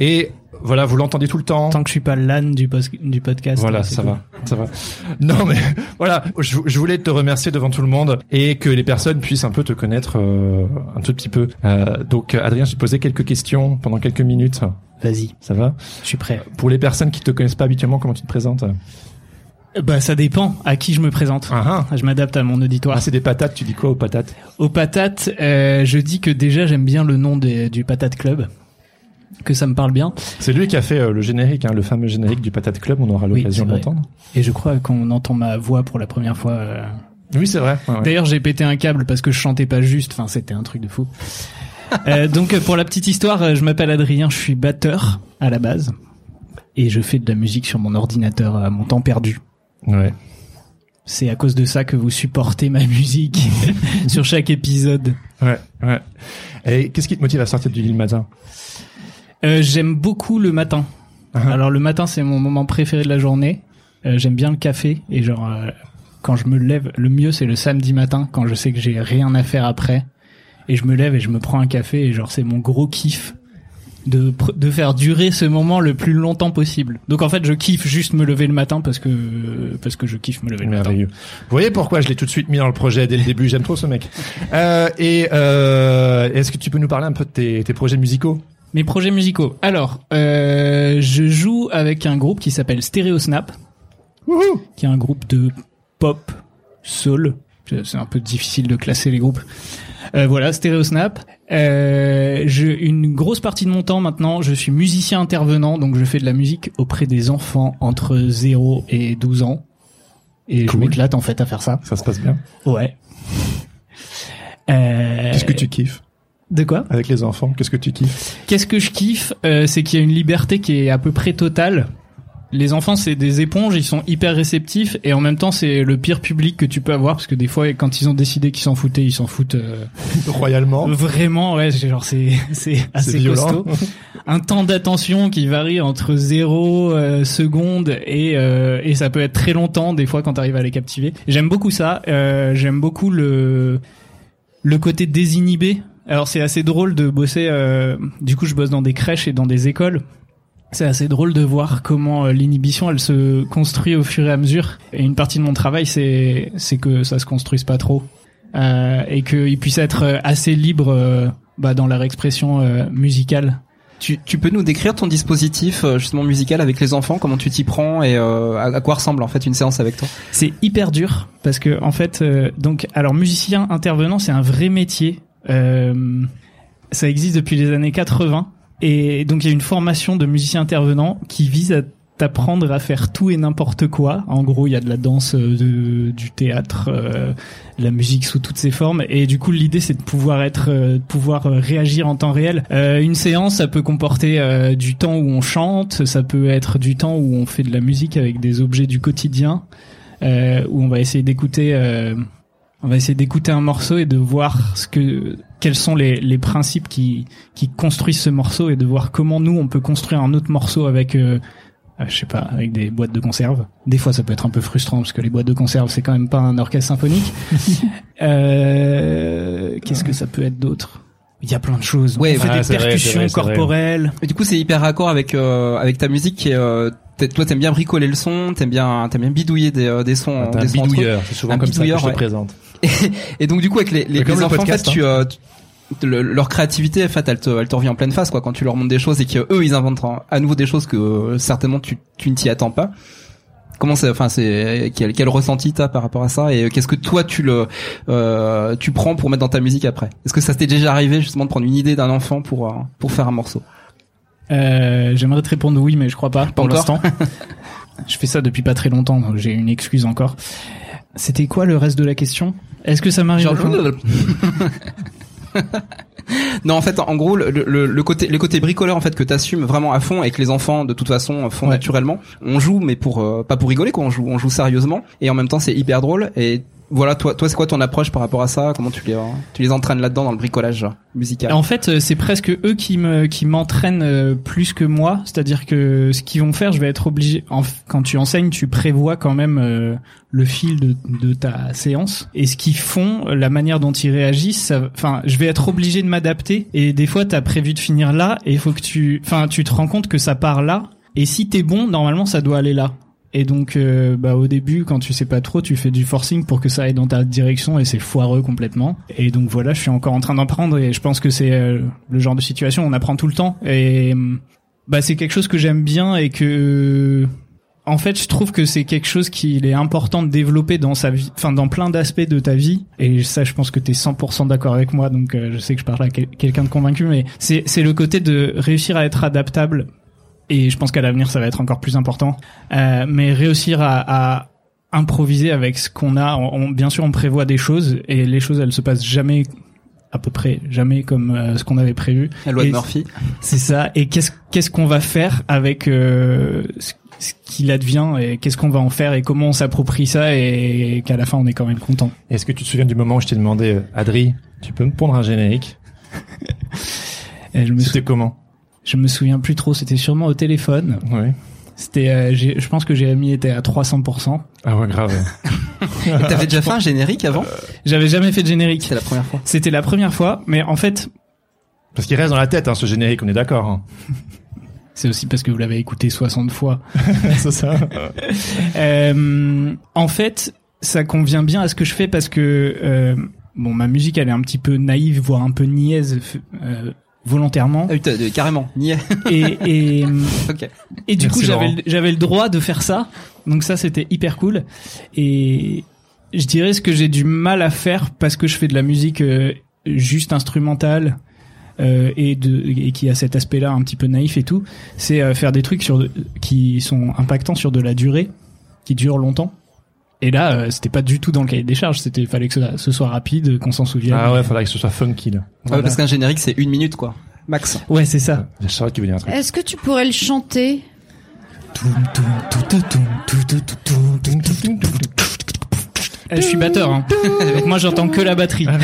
Et voilà, vous l'entendez tout le temps. Tant que je suis pas l'âne du, du podcast. Voilà, euh, ça cool. va, ça va. Non, mais voilà, je, je voulais te remercier devant tout le monde et que les personnes puissent un peu te connaître euh, un tout petit peu. Euh, donc, Adrien, je te posais quelques questions pendant quelques minutes. Vas-y, Ça va? Je suis prêt. Pour les personnes qui te connaissent pas habituellement, comment tu te présentes? Bah ça dépend à qui je me présente. Ah, ah. Je m'adapte à mon auditoire. Ah, c'est des patates, tu dis quoi aux patates? Aux patates, euh, je dis que déjà j'aime bien le nom des- du Patate Club, que ça me parle bien. C'est lui qui a fait euh, le générique, hein, le fameux générique du Patate Club, on aura l'occasion c'est de vrai. l'entendre. Et je crois qu'on entend ma voix pour la première fois. euh. Oui, c'est vrai. ouais, ouais. D'ailleurs, j'ai pété un câble parce que je chantais pas juste. Enfin, c'était un truc de fou. Euh, donc, pour la petite histoire, je m'appelle Adrien, je suis batteur à la base. Et je fais de la musique sur mon ordinateur à mon temps perdu. Ouais. C'est à cause de ça que vous supportez ma musique sur chaque épisode. Ouais, ouais. Et qu'est-ce qui te motive à sortir du lit le matin Euh, J'aime beaucoup le matin. Ah. Alors le matin, c'est mon moment préféré de la journée. Euh, J'aime bien le café et genre euh, quand je me lève, le mieux c'est le samedi matin quand je sais que j'ai rien à faire après et je me lève et je me prends un café et genre c'est mon gros kiff de de faire durer ce moment le plus longtemps possible. Donc en fait, je kiffe juste me lever le matin parce que parce que je kiffe me lever le matin. Vous voyez pourquoi je l'ai tout de suite mis dans le projet dès le début? J'aime trop ce mec. Euh, et euh, est-ce que tu peux nous parler un peu de tes, tes projets musicaux? Mes projets musicaux. Alors, euh, je joue avec un groupe qui s'appelle Stereo Snap, qui est un groupe de pop, soul. C'est un peu difficile de classer les groupes. Euh, voilà, Stereo Snap. Euh, je, une grosse partie de mon temps maintenant, je suis musicien intervenant, donc je fais de la musique auprès des enfants entre 0 et 12 ans. Et je m'éclate en fait à faire ça. Ça se passe bien. Ouais. Euh, Qu'est-ce que tu kiffes? De quoi avec les enfants Qu'est-ce que tu kiffes Qu'est-ce que je kiffe, euh, c'est qu'il y a une liberté qui est à peu près totale. Les enfants, c'est des éponges, ils sont hyper réceptifs et en même temps, c'est le pire public que tu peux avoir parce que des fois, quand ils ont décidé qu'ils s'en foutaient, ils s'en foutent euh, Royalement. vraiment. Ouais, c'est genre c'est c'est assez violent. costaud. Un temps d'attention qui varie entre 0 euh, secondes et euh, et ça peut être très longtemps des fois quand tu arrives à les captiver. J'aime beaucoup ça. Euh, J'aime beaucoup le le côté désinhibé. Alors c'est assez drôle de bosser. euh, du coup, je bosse dans des crèches et dans des écoles. C'est assez drôle de voir comment euh, l'inhibition elle se construit au fur et à mesure. Et une partie de mon travail c'est c'est que ça se construise pas trop euh, et qu'il puisse être euh, assez libre euh, bah, dans leur expression musicale. Tu, tu peux nous décrire ton dispositif justement musical avec les enfants, comment tu t'y prends et euh, à, à quoi ressemble en fait une séance avec toi? C'est hyper dur parce que en fait, euh, donc alors musicien intervenant, c'est un vrai métier. Euh, ça existe depuis les années 80 et donc il y a une formation de musicien intervenant qui vise à t'apprendre à faire tout et n'importe quoi. En gros, il y a de la danse, euh, du théâtre, euh, de la musique sous toutes ses formes. Et du coup, l'idée, c'est de pouvoir être, euh, de pouvoir euh, réagir en temps réel. Euh, une séance, ça peut comporter euh, du temps où on chante, ça peut être du temps où on fait de la musique avec des objets du quotidien, euh, où on va essayer d'écouter, euh, on va essayer d'écouter un morceau et de voir ce que, quels sont les, les principes qui, qui construisent ce morceau et de voir comment nous on peut construire un autre morceau avec euh, euh, je sais pas, avec des boîtes de conserve. Des fois, ça peut être un peu frustrant parce que les boîtes de conserve, c'est quand même pas un orchestre symphonique. euh, Qu'est-ce que ça peut être d'autre? Il y a plein de choses. Ouais, on fait ah, des percussions vrai, vrai. corporelles. Et du coup, c'est hyper raccord avec euh, avec ta musique qui est euh, toi t'aimes bien bricoler le son, t'aimes bien t'aimes bien bidouiller des euh, des sons, un des sons entre eux. bidouilleur, c'est souvent Un comme ça que je te ouais. présente. Et donc du coup avec les, les, les le enfants podcast, en fait tu, euh, tu- le- leur créativité en fait elle te elle te revient en pleine face quoi quand tu leur montres des choses et que eux ils inventent en- à nouveau des choses que euh, certainement tu tu ne t'y attends pas. Comment c'est enfin c'est quel quel ressenti t'as par rapport à ça et qu'est-ce que toi tu le euh, tu prends pour mettre dans ta musique après? Est-ce que ça t'est déjà arrivé justement de prendre une idée d'un enfant pour euh, pour faire un morceau? Euh, J'aimerais te répondre oui, mais je crois pas pour l'instant. je fais ça depuis pas très longtemps, donc j'ai une excuse encore. C'était quoi le reste de la question? Est-ce que ça m'arrive Non, en fait, en gros, le, le, le côté, le côté bricoleur en fait que t'assumes vraiment à fond et que les enfants de toute façon font Ouais. naturellement. On joue, mais pour euh, pas pour rigoler, quoi. On joue, on joue sérieusement et en même temps c'est hyper drôle. Et voilà, toi, toi, c'est quoi ton approche par rapport à ça? Comment tu les, tu les entraînes là-dedans dans le bricolage musical? En fait, euh, c'est presque eux qui me qui m'entraînent euh, plus que moi. C'est-à-dire que ce qu'ils vont faire, je vais être obligé. en quand tu enseignes, tu prévois quand même euh, le fil de, de ta séance et ce qu'ils font, la manière dont ils réagissent. Enfin, je vais être obligé de m'adapter. Et des fois, t'as prévu de finir là et il faut que tu, enfin, tu te rends compte que ça part là. Et si t'es bon, normalement, ça doit aller là. Et donc, euh, bah, au début, quand tu sais pas trop, tu fais du forcing pour que ça aille dans ta direction et c'est foireux complètement. Et donc voilà, je suis encore en train d'apprendre et je pense que c'est euh, le genre de situation on apprend tout le temps. Et euh, bah, c'est quelque chose que j'aime bien et que en fait, je trouve que c'est quelque chose qu'il est important de développer dans sa vie, enfin dans plein d'aspects de ta vie. Et ça, je pense que tu es 100% d'accord avec moi, donc je sais que je parle à quel- quelqu'un de convaincu, mais c'est le côté de réussir à être adaptable. Et je pense qu'à l'avenir, ça va être encore plus important. Euh, mais réussir à, à improviser avec ce qu'on a. On- on- bien sûr, on prévoit des choses et les choses, elles se passent jamais à peu près jamais comme euh, ce qu'on avait prévu. La loi de Et- Murphy. c'est ça. Et qu'est-ce qu'est-ce qu'on va faire avec euh, ce ce qu'il advient et qu'est-ce qu'on va en faire et comment on s'approprie ça et qu'à la fin on est quand même content. Est-ce que tu te souviens du moment où je t'ai demandé, euh, Adri, tu peux me pondre un générique? Et je me C'était comment? Je me souviens plus trop. C'était sûrement au téléphone. Oui. C'était, euh, j'ai- je pense que Jérémy était à 300%. Ah ouais, grave. Et T'avais déjà fait un générique avant? J'avais jamais fait de générique. C'est la première fois. C'était la première fois, mais en fait, Parce qu'il reste dans la tête, hein, ce générique, on est d'accord. Hein. c'est aussi parce que vous l'avez écouté 60 fois. C'est ça. Euh, en fait, ça convient bien à ce que je fais parce que euh, bon, ma musique elle est un petit peu naïve, voire un peu niaise euh, volontairement. Ah euh, carrément. Niais. Et, et, ok. et du Merci, coup, j'avais le- j'avais le droit de faire ça. Donc ça, c'était hyper cool. Et je dirais ce que j'ai du mal à faire parce que je fais de la musique euh, juste instrumentale. euh, et, de, et qui a cet aspect-là un petit peu naïf et tout, c'est euh, faire des trucs sur de- qui sont impactants sur de la durée, qui durent longtemps. Et là, euh, c'était pas du tout dans le cahier des charges. C'était fallait que ce, ce soit rapide, qu'on s'en souvienne. Ah ouais, faudrait que ce soit funky, là. Ah ouais, parce qu'un générique, c'est une minute, quoi. Max. Ouais, c'est ça. J'ai Charlotte qui veut dire un truc. Est-ce que tu pourrais le chanter? Euh, je suis batteur. Hein. Moi, j'entends que la batterie.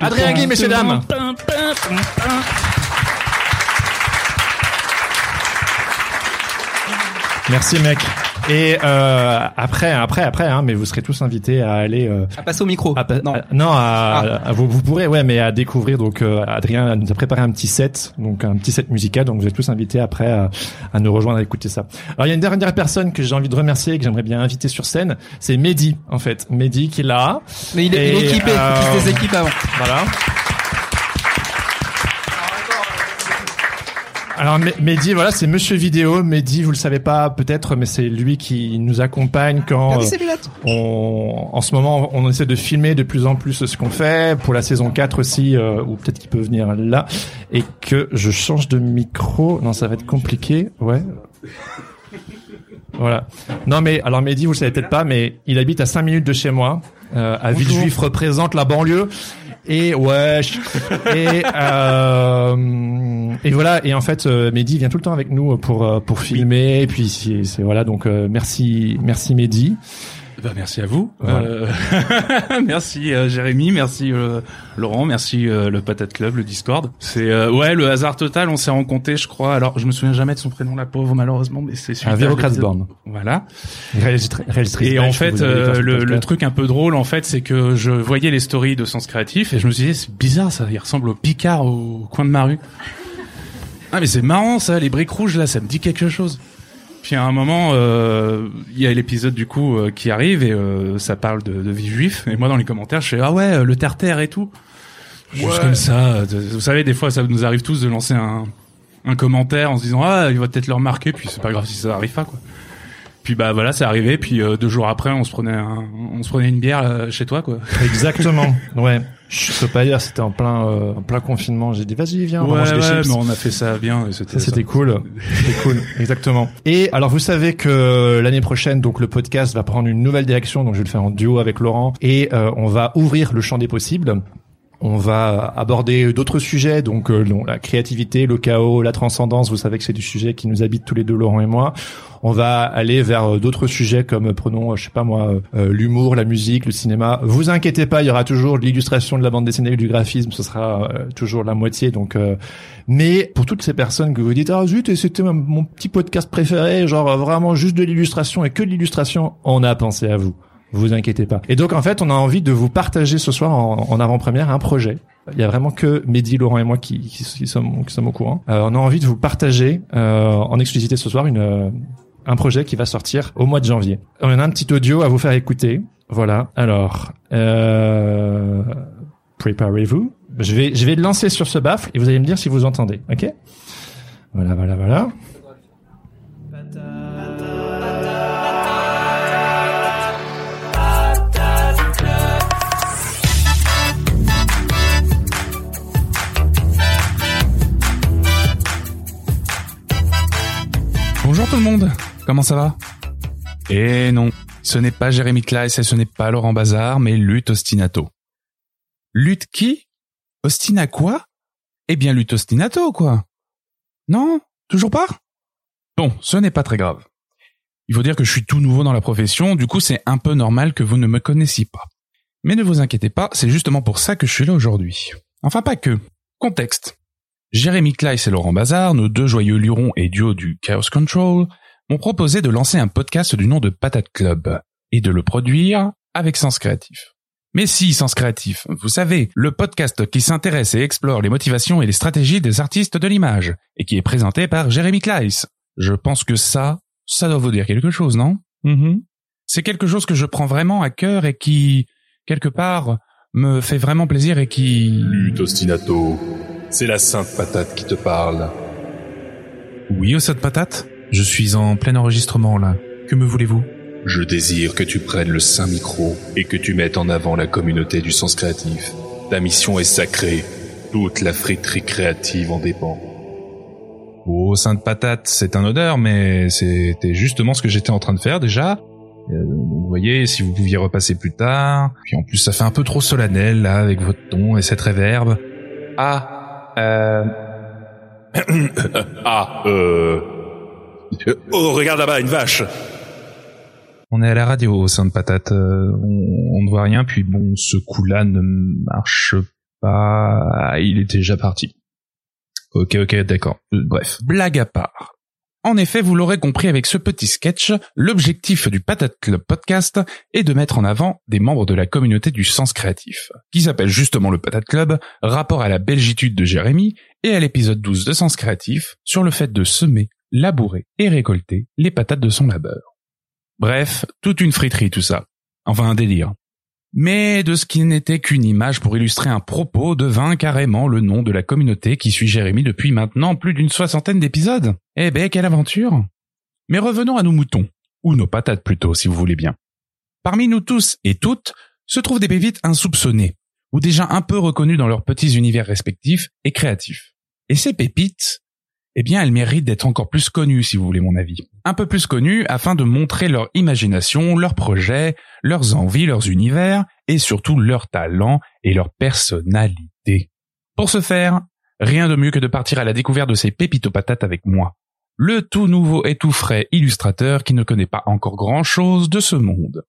Adrien Guy, messieurs, dames. Merci, mec. Et euh, après, après, après, hein, mais vous serez tous invités à aller. Euh, À passer au micro. à pa- non. à- non, à, à- vous, vous pourrez, ouais, mais à découvrir. Donc, euh, Adrien nous a préparé un petit set, donc un petit set musical. Donc, vous êtes tous invités après à, à nous rejoindre à écouter ça. Alors, il y a une dernière personne que j'ai envie de remercier et que j'aimerais bien inviter sur scène. C'est Mehdi, en fait. Mehdi qui est là. Mais il est, il est Et, équipé. euh, Il se déséquipe avant. Voilà. Alors Meh- Mehdi, voilà, c'est Monsieur Vidéo. Mehdi, vous le savez pas peut-être, mais c'est lui qui nous accompagne quand euh, on, en ce moment, on essaie de filmer de plus en plus ce qu'on fait pour la saison 4 aussi, euh, ou peut-être qu'il peut venir là, et que je change de micro. Non, ça va être compliqué. Ouais. Voilà. Non mais alors Mehdi, vous le savez peut-être pas, mais il habite à 5 minutes de chez moi. Euh, à Villejuif représente la banlieue. Et ouais. Et euh, et voilà. Et en fait, euh, Mehdi vient tout le temps avec nous pour euh, pour filmer. Et puis c'est c'est- voilà. Donc euh, merci merci Mehdi. Bah, merci à vous. Voilà. Euh, merci euh, Jérémy, merci euh, Laurent, merci euh, le Patate Club, le Discord. C'est euh, ouais le hasard total. On s'est rencontrés, je crois. Alors je me souviens jamais de son prénom, la pauvre malheureusement, mais c'est Véro Krasborn. Voilà. Réalisatrice Et en fait, euh, le, le truc un peu drôle, en fait, c'est que je voyais les stories de Sens Créatif et je me suis dit, c'est bizarre, ça, il ressemble au Picard au coin de ma rue. Ah, mais c'est marrant, ça, les briques rouges, là, ça me dit quelque chose. Puis à un moment, euh, il y a l'épisode du coup euh, qui arrive et euh, ça parle de, de vie juif. Et moi, dans les commentaires, je fais ah ouais, euh, le terre-terre et tout. Juste comme ça. euh, Vous savez, des fois, ça nous arrive tous de lancer un, un commentaire en se disant ah, il va peut-être le remarquer, puis c'est pas grave si ça arrive pas quoi. Puis bah voilà, c'est arrivé. Puis euh, deux jours après, on se prenait un, on se prenait une bière chez toi quoi. Exactement. Ouais. Je peux pas dire, c'était en plein euh, en plein confinement. J'ai dit vas-y viens, on ouais, manger des ouais, chips. mais on a fait ça bien. C'était c'était cool, c'était cool, exactement. Et alors vous savez que l'année prochaine, donc le podcast va prendre une nouvelle direction, donc je vais le faire en duo avec Laurent, et euh, on va ouvrir le champ des possibles. On va aborder d'autres sujets, donc euh, la créativité, le chaos, la transcendance. Vous savez que c'est du sujet qui nous habite tous les deux, Laurent et moi. On va aller vers euh, d'autres sujets comme, euh, prenons, euh, je sais pas moi, euh, l'humour, la musique, le cinéma. Vous inquiétez pas, il y aura toujours l'illustration, de la bande dessinée, du graphisme. Ce sera toujours la moitié. Donc, mais pour toutes ces personnes que vous dites ah zut, c'était mon- petit podcast préféré, genre vraiment juste de l'illustration et que l'illustration, on a pensé à vous. Vous inquiétez pas. Et donc en fait, on a envie de vous partager ce soir en, avant-première un projet. Il y a vraiment que Mehdi, Laurent et moi qui, sommes, au courant. Euh, on a envie de vous partager euh, en exclusivité ce soir une, euh, un projet qui va sortir au mois de janvier. On a un petit audio à vous faire écouter. Voilà. Alors, euh, Préparez-vous. Je vais, je vais lancer sur ce baffle et vous allez me dire si vous entendez. Ok? Voilà, voilà, voilà. Monde, comment ça va Eh non, ce n'est pas Jérémy Kleiss et ce n'est pas Laurent Bazar, mais Lutte Ostinato. Lutte qui? Ostina quoi? Eh bien Lutte Ostinato, quoi. Non? Toujours pas? Bon, ce n'est pas très grave. Il faut dire que je suis tout nouveau dans la profession, du coup c'est un peu normal que vous ne me connaissiez pas. Mais ne vous inquiétez pas, c'est justement pour ça que je suis là aujourd'hui. Enfin pas que. Contexte. Jérémy Kleiss et Laurent Bazar, nos deux joyeux lurons et duo du Chaos Control, m'ont proposé de lancer un podcast du nom de Patate Club et de le produire avec Sens Créatif. Mais si, Sens Créatif, vous savez, le podcast qui s'intéresse et explore les motivations et les stratégies des artistes de l'image et qui est présenté par Jérémy Kleiss. Je pense que ça, ça doit vous dire quelque chose, non? Mhm. C'est quelque chose que je prends vraiment à cœur et qui, quelque part, me fait vraiment plaisir et qui... Lutte ostinato, c'est la sainte patate qui te parle. Oui, au de patate Je suis en plein enregistrement là. Que me voulez-vous? Je désire que tu prennes le saint micro et que tu mettes en avant la communauté du sens créatif. Ta mission est sacrée. Toute la friterie créative en dépend. Oh, sainte patate, c'est un odeur, mais c'était justement ce que j'étais en train de faire déjà. Euh, vous voyez, si vous pouviez repasser plus tard. Puis en plus, ça fait un peu trop solennel là avec votre ton et cette réverbe. Ah, euh... ah, euh... Oh, regarde là-bas, une vache On est à la radio, sainte patate. euh, on, on ne voit rien, puis bon, ce coup-là ne marche pas. Ah, Il était déjà parti. Ok, ok, d'accord. Bref, blague à part. En effet, vous l'aurez compris avec ce petit sketch, l'objectif du Patate Club podcast est de mettre en avant des membres de la communauté du sens créatif, qui s'appelle justement le Patate Club, rapport à la belgitude de Jérémy, et à l'épisode 12 de Sens Créatif, sur le fait de semer, labourer et récolter les patates de son labeur. Bref, toute une friterie tout ça. Enfin un délire. Mais de ce qui n'était qu'une image pour illustrer un propos devint carrément le nom de la communauté qui suit Jérémy depuis maintenant plus d'une soixantaine d'épisodes. Eh ben, quelle aventure Mais revenons à nos moutons, ou nos patates plutôt, si vous voulez bien. Parmi nous tous et toutes se trouvent des pépites insoupçonnées, ou déjà un peu reconnues dans leurs petits univers respectifs et créatifs. Et ces pépites, eh bien, elles méritent d'être encore plus connues, si vous voulez mon avis. Un peu plus connues afin de montrer leur imagination, leurs projets, leurs envies, leurs univers, et surtout leurs talents et leur personnalité. Pour ce faire, rien de mieux que de partir à la découverte de ces pépites patates avec moi. Le tout nouveau et tout frais illustrateur qui ne connaît pas encore grand chose de ce monde.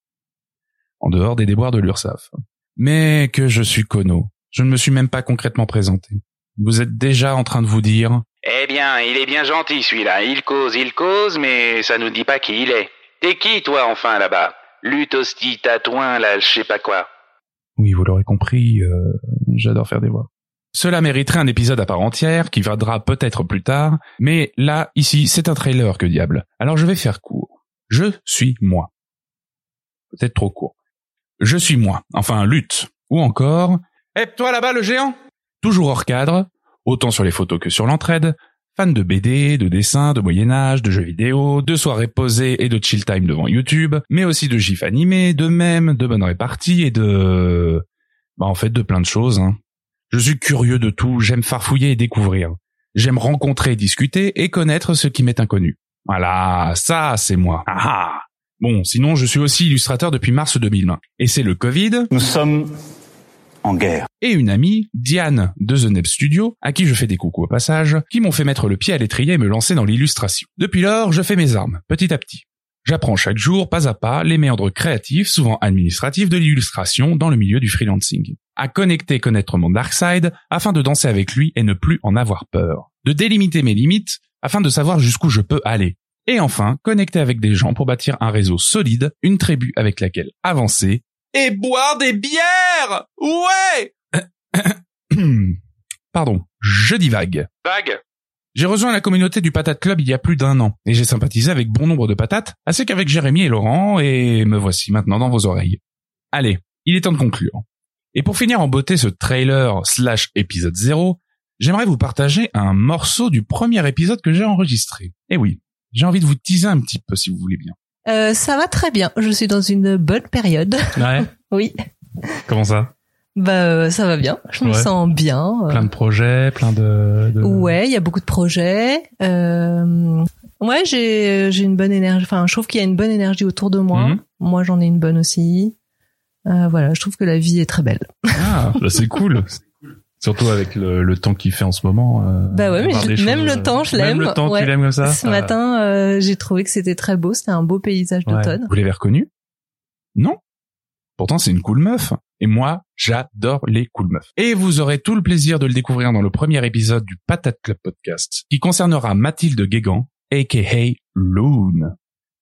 En dehors des déboires de l'URSAF. Mais que je suis cono. Je ne me suis même pas concrètement présenté. Vous êtes déjà en train de vous dire Eh bien, il est bien gentil celui-là. Il cause, il cause, mais ça nous dit pas qui il est. T'es qui, toi, enfin, là-bas? Lutosti, tatouin, là, je sais pas quoi. Oui, vous l'aurez compris, euh, j'adore faire des voix. Cela mériterait un épisode à part entière, qui viendra peut-être plus tard, mais là, ici, c'est un trailer, que diable. Alors je vais faire court. Je suis moi. Peut-être trop court. Je suis moi, enfin lutte. Ou encore, Eh, toi là-bas, le géant? Toujours hors cadre, autant sur les photos que sur l'entraide, fan de BD, de dessins, de Moyen-Âge, de jeux vidéo, de soirées posées et de chill time devant YouTube, mais aussi de gifs animés, de mèmes, de bonnes réparties et de... Bah en fait de plein de choses. Hein. Je suis curieux de tout, j'aime farfouiller et découvrir. J'aime rencontrer, discuter et connaître ce qui m'est inconnu. Voilà, ça c'est moi. Ah ah. Bon, sinon je suis aussi illustrateur depuis mars 2020. Et c'est le Covid. Nous sommes en guerre. Et une amie, Diane de The Neb Studio, à qui je fais des coucous au passage, qui m'ont fait mettre le pied à l'étrier et me lancer dans l'illustration. Depuis lors, je fais mes armes, petit à petit. J'apprends chaque jour, pas à pas, les méandres créatifs, souvent administratifs, de l'illustration dans le milieu du freelancing. À connecter connaître mon dark side afin de danser avec lui et ne plus en avoir peur. De délimiter mes limites afin de savoir jusqu'où je peux aller. Et enfin, connecter avec des gens pour bâtir un réseau solide, une tribu avec laquelle avancer et boire des bières Ouais Pardon, je divague. Vague J'ai rejoint la communauté du Patate Club il y a plus d'un an, et j'ai sympathisé avec bon nombre de patates, ainsi qu'avec Jérémy et Laurent, et me voici maintenant dans vos oreilles. Allez, il est temps de conclure. Et pour finir en beauté ce trailer slash épisode 0, j'aimerais vous partager un morceau du premier épisode que j'ai enregistré. Et oui, j'ai envie de vous teaser un petit peu si vous voulez bien. Euh, ça va très bien. Je suis dans une bonne période. Ouais. oui. Comment ça? Bah euh, ça va bien. Je me Ouais. sens bien. Euh, Plein de projets, plein de... de- Ouais, il y a beaucoup de projets. Euh, ouais, j'ai j'ai une bonne énergie. Enfin, je trouve qu'il y a une bonne énergie autour de moi. Mhm. Moi, j'en ai une bonne aussi. Euh, voilà, je trouve que la vie est très belle. Ah, bah c'est cool. Surtout avec le, le temps qu'il fait en ce moment. euh, Bah ouais, mais je- même choses, le temps, je l'aime. Même le temps, Ouais. tu l'aimes comme ça Ce Ah. matin, euh, j'ai trouvé que c'était très beau. C'était un beau paysage Ouais. d'automne. Vous l'avez reconnu? Non Pourtant, c'est une cool meuf. Et moi, j'adore les cool meufs. Et vous aurez tout le plaisir de le découvrir dans le premier épisode du Patate Club Podcast, qui concernera Mathilde Guégan, aka Loon.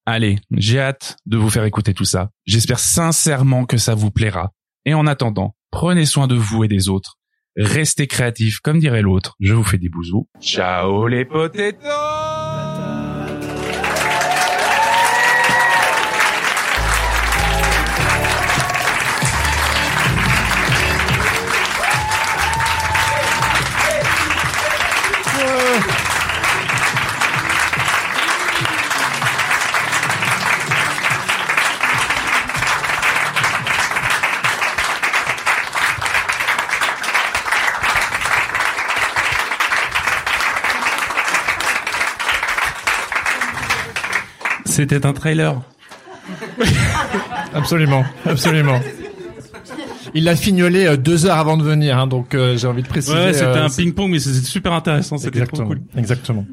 Allez, j'ai hâte de vous faire écouter tout ça. J'espère sincèrement que ça vous plaira. Et en attendant, prenez soin de vous et des autres. Restez créatifs, comme dirait l'autre. Je vous fais des bisous. Ciao les potatoes C'était un trailer. Absolument, absolument. Il l'a fignolé euh, deux heures avant de venir, hein, donc euh, j'ai envie de préciser. Ouais, c'était euh, un ping-pong, mais c'était super intéressant. C'était trop Exactement, cool. exactement.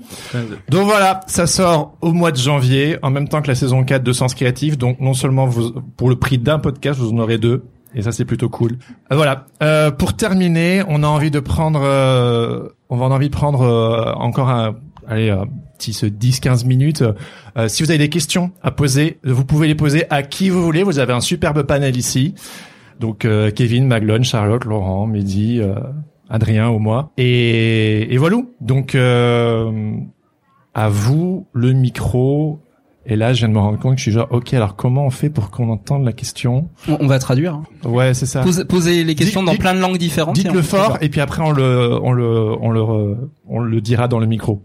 Donc voilà, ça sort au mois de janvier, en même temps que la saison 4 de Sens Créatif. Donc non seulement vous, pour le prix d'un podcast, vous en aurez deux. Et ça, c'est plutôt cool. Euh, voilà. Euh, pour terminer, on a envie de prendre, euh, on va en envie de prendre euh, encore un, allez, un petit ce 10-15 minutes. Euh, si vous avez des questions à poser, vous pouvez les poser à qui vous voulez. Vous avez un superbe panel ici. Donc euh, Kevin, Maglone, Charlotte, Laurent, Mehdi, euh, Adrien ou moi. Et, et voilà. Donc euh, à vous le micro. Et là, je viens de me rendre compte que je suis genre, ok, alors comment on fait pour qu'on entende la question? On, va traduire. hein. Ouais, c'est ça. Posez, posez les questions Dites- dans dites- plein de langues différentes. Dites-le fort, et puis après on le, on le, on le, on le dira dans le micro.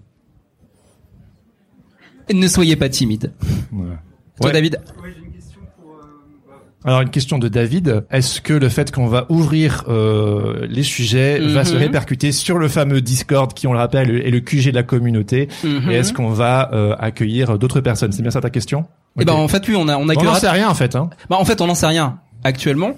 Ne soyez pas timide. Toi, Ouais. David Alors une question de David est-ce que le fait qu'on va ouvrir euh, les sujets va Mhm. se répercuter sur le fameux Discord qui, on le rappelle, est le QG de la communauté Mhm. Et est-ce qu'on va euh, accueillir d'autres personnes? C'est bien ça ta question? Eh ben, en fait, oui, on a, on a On n'en sait rien en fait. Hein. Bah, en fait, on n'en sait rien actuellement.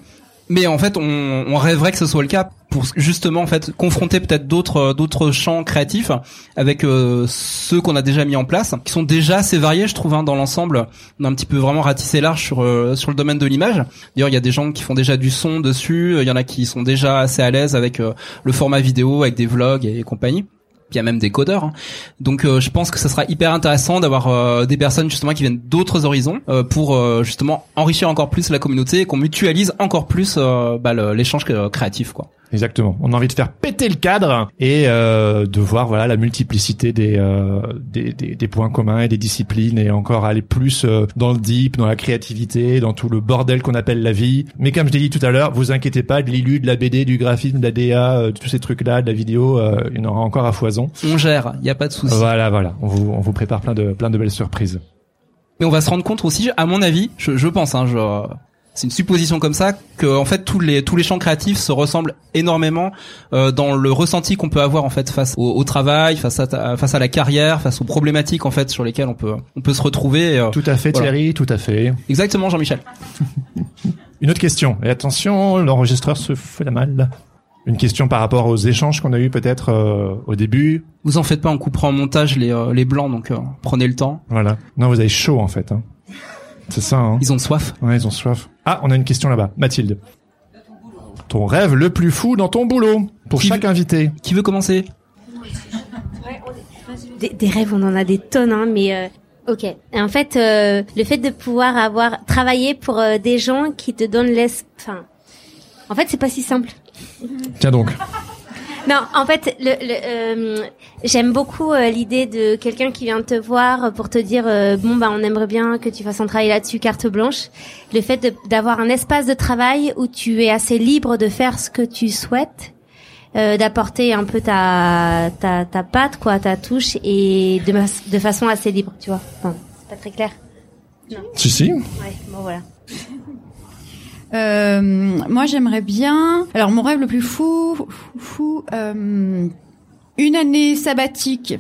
Mais en fait, on, rêverait que ce soit le cas pour justement en fait confronter peut-être d'autres euh, d'autres champs créatifs avec euh, ceux qu'on a déjà mis en place, qui sont déjà assez variés, je trouve. Hein, dans l'ensemble, on a un petit peu vraiment ratissé large sur euh, sur le domaine de l'image. D'ailleurs, il y a des gens qui font déjà du son dessus. Il y en a qui sont déjà assez à l'aise avec le format vidéo, avec des vlogs et compagnie. Il y a même des codeurs. hein. Donc euh, je pense que ça sera hyper intéressant d'avoir euh, des personnes justement qui viennent d'autres horizons euh, pour euh, justement enrichir encore plus la communauté et qu'on mutualise encore plus euh, bah, l'échange euh, créatif quoi. Exactement. On a envie de faire péter le cadre et euh, de voir voilà la multiplicité des, euh, des, des des points communs et des disciplines et encore aller plus euh, dans le deep, dans la créativité, dans tout le bordel qu'on appelle la vie. Mais comme je l'ai dit tout à l'heure, vous inquiétez pas, de l'illu, de la BD, du graphisme, de la DA, euh, de tous ces trucs-là, de la vidéo, euh, il y en aura encore à foison. On gère, il y a pas de souci. Voilà, voilà. On vous on vous prépare plein de plein de belles surprises. Mais on va se rendre compte aussi, à mon avis, je, je pense, hein, je, c'est une supposition comme ça, que en fait tous les tous les champs créatifs se ressemblent énormément euh, dans le ressenti qu'on peut avoir en fait face au, au travail, face à ta- face à la carrière, face aux problématiques en fait sur lesquelles on peut on peut se retrouver. euh, Tout à fait voilà. Thierry, tout à fait. Exactement Jean-Michel. Une autre question. Et attention, l'enregistreur se fait la malle. Une question par rapport aux échanges qu'on a eu peut-être euh, au début. Vous en faites pas, on coupera en montage les euh, les blancs, donc euh, prenez le temps. Voilà. Non, vous avez chaud en fait. Hein. C'est ça. Hein. Ils ont soif. Ouais, ils ont soif. Ah, on a une question là-bas. Mathilde. Ton rêve le plus fou dans ton boulot pour Qui chaque invité. Qui veut commencer? Des, des rêves, on en a des tonnes, hein, mais euh, ok. Et en fait, euh, le fait de pouvoir avoir travaillé pour euh, des gens qui te donnent l'espoir. Enfin, en fait, c'est pas si simple. Tiens donc. Non, en fait, le, le, euh, j'aime beaucoup euh, l'idée de quelqu'un qui vient te voir pour te dire euh, bon bah on aimerait bien que tu fasses un travail là-dessus, carte blanche. Le fait d'avoir un espace de travail où tu es assez libre de faire ce que tu souhaites, euh, d'apporter un peu ta, ta ta patte quoi, ta touche et de de façon assez libre, tu vois. Enfin, c'est pas très clair. Non. Si, si. Ouais, bon voilà. Euh, moi, j'aimerais bien. Alors, mon rêve le plus fou, fou, fou, euh, une année sabbatique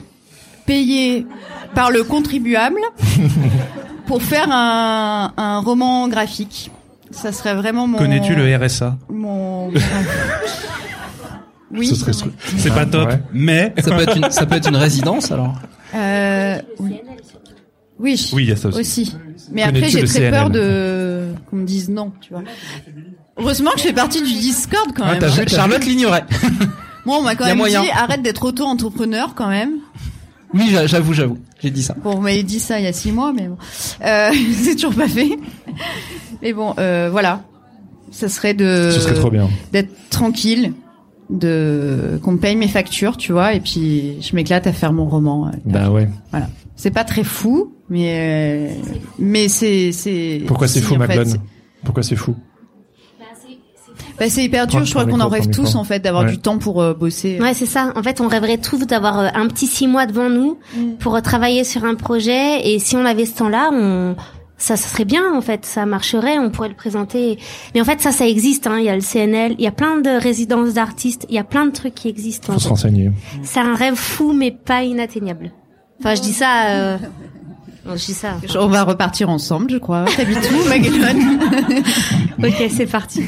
payée par le contribuable pour faire un, un roman graphique. Ça serait vraiment mon. Connais-tu le RSA Mon. oui. Ce serait- C'est pas top, mais Ça peut être une, ça peut être une résidence alors. Euh, oui. Oui. Oui, il y a ça aussi. Mais après, j'ai très peur de qu'on me dise non, tu vois. Heureusement que je fais partie du Discord quand même. vu, Charlotte l'ignorait. Moi, on m'a quand même moyen. dit arrête d'être auto-entrepreneur quand même. Oui, j'a- j'avoue, j'avoue. J'ai dit ça. Bon, on m'avait dit ça il y a six mois, mais bon, euh, c'est toujours pas fait. Mais bon, euh, voilà, ça serait de. Ce serait trop bien. D'être tranquille, de qu'on me paye mes factures, tu vois, et puis je m'éclate à faire mon roman. euh, Bah ouais. Voilà. C'est pas très fou, mais euh, mais c'est c'est. Pourquoi c'est fou, c'est- Pourquoi c'est fou Bah, c'est hyper dur. Je crois qu'on en rêve tous en fait d'avoir Ouais. du temps pour euh, bosser. Ouais, c'est ça. En fait, on rêverait tous d'avoir euh, un petit six mois devant nous pour euh, travailler sur un projet. Et si on avait ce temps-là, on ça, ça serait bien en fait. Ça marcherait. On pourrait le présenter. Mais en fait, ça, ça existe. Hein. Il y a le CNL. Il y a plein de résidences d'artistes. Il y a plein de trucs qui existent. en Faut se fait. renseigner. C'est un rêve fou, mais pas inatteignable. Enfin, je dis ça. Euh... je dis ça. enfin. On va repartir ensemble, je crois. T'habites où, Maguelone ok, c'est parti.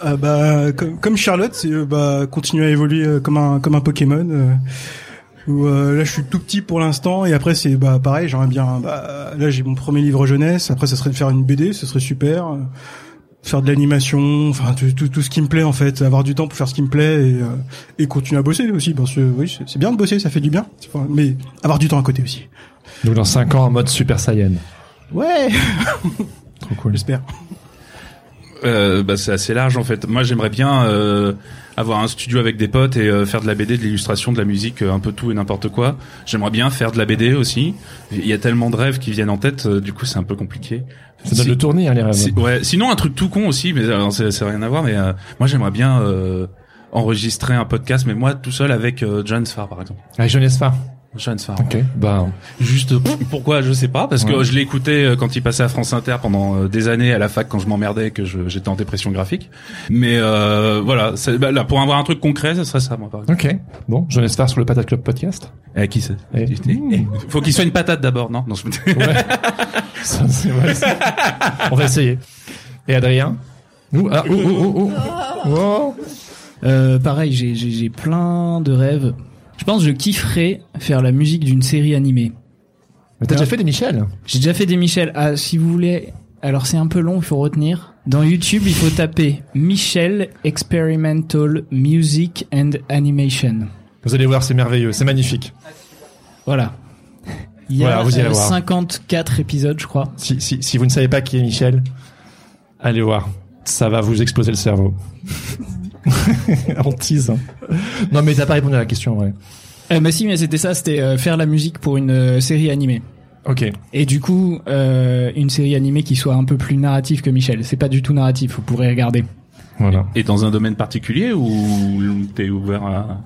Ah bah, comme, comme Charlotte, c'est euh, bah, continuer à évoluer euh, comme un comme un Pokémon. euh, où euh, là, je suis tout petit pour l'instant, et après c'est bah pareil. J'aimerais bien. Bah, là, j'ai mon premier livre jeunesse. Après, ça serait de faire une BD, ce serait super. Faire de l'animation, enfin tout, tout, tout ce qui me plaît en fait, avoir du temps pour faire ce qui me plaît et, euh, et continuer à bosser aussi parce que oui c'est- bien de bosser, ça fait du bien, mais avoir du temps à côté aussi. Donc dans 5 ans en mode Super Saiyan. Ouais. Trop cool. J'espère. Euh, bah, c'est assez large en fait. Moi j'aimerais bien euh, avoir un studio avec des potes et euh, faire de la BD, de l'illustration, de la musique, euh, un peu tout et n'importe quoi. J'aimerais bien faire de la BD aussi. Il y a tellement de rêves qui viennent en tête, euh, du coup c'est un peu compliqué. Ça donne le tournis, hein, les rêves. Si- ouais. Sinon un truc tout con aussi, mais c'est c'est rien à voir. Mais euh, moi j'aimerais bien euh, enregistrer un podcast, mais moi tout seul avec euh, John Sfar par exemple. Avec Jeunesse Phare. Ok. Bah. Juste pourquoi je sais pas parce que Ouais. je l'écoutais euh, quand il passait à France Inter pendant euh, des années à la fac quand je m'emmerdais et que je- j'étais en dépression graphique. Mais euh, voilà, c'est- bah, là pour avoir un truc concret, ce serait ça moi par exemple. Ok. Bon, Jeunesse Phare sur le Patate Club podcast. Eh, qui c'est? Eh. Eh, Faut qu'il soit une patate d'abord, non? Non, je me- Ouais. Ça, c'est- ouais, c'est- On va essayer. Et Adrien? Ouh, ah, ouh, ouh, ouh, ouh. Oh. Euh, pareil, j'ai, j'ai, j'ai plein de rêves. Je pense que je kifferais faire la musique d'une série animée. Mais t'as déjà fait des Michel J'ai déjà fait des Michel. Ah, si vous voulez, alors c'est un peu long, il faut retenir. Dans YouTube, il faut taper Michel Experimental Music and Animation. Vous allez voir, c'est merveilleux, c'est magnifique. Voilà. Il y a Voilà, vous irez euh, voir. 54 épisodes, je crois. Si, si, si vous ne savez pas qui est Michel, allez voir. Ça va vous exploser le cerveau. On tease. hein. Non, mais t'as pas répondu à la question, ouais. Euh, bah si, mais c'était ça, c'était euh, faire la musique pour une euh, série animée. Ok. Et du coup, euh, une série animée qui soit un peu plus narrative que Michel. C'est pas du tout narratif, vous pourrez regarder. Voilà. Et dans un domaine particulier ou t'es ouvert à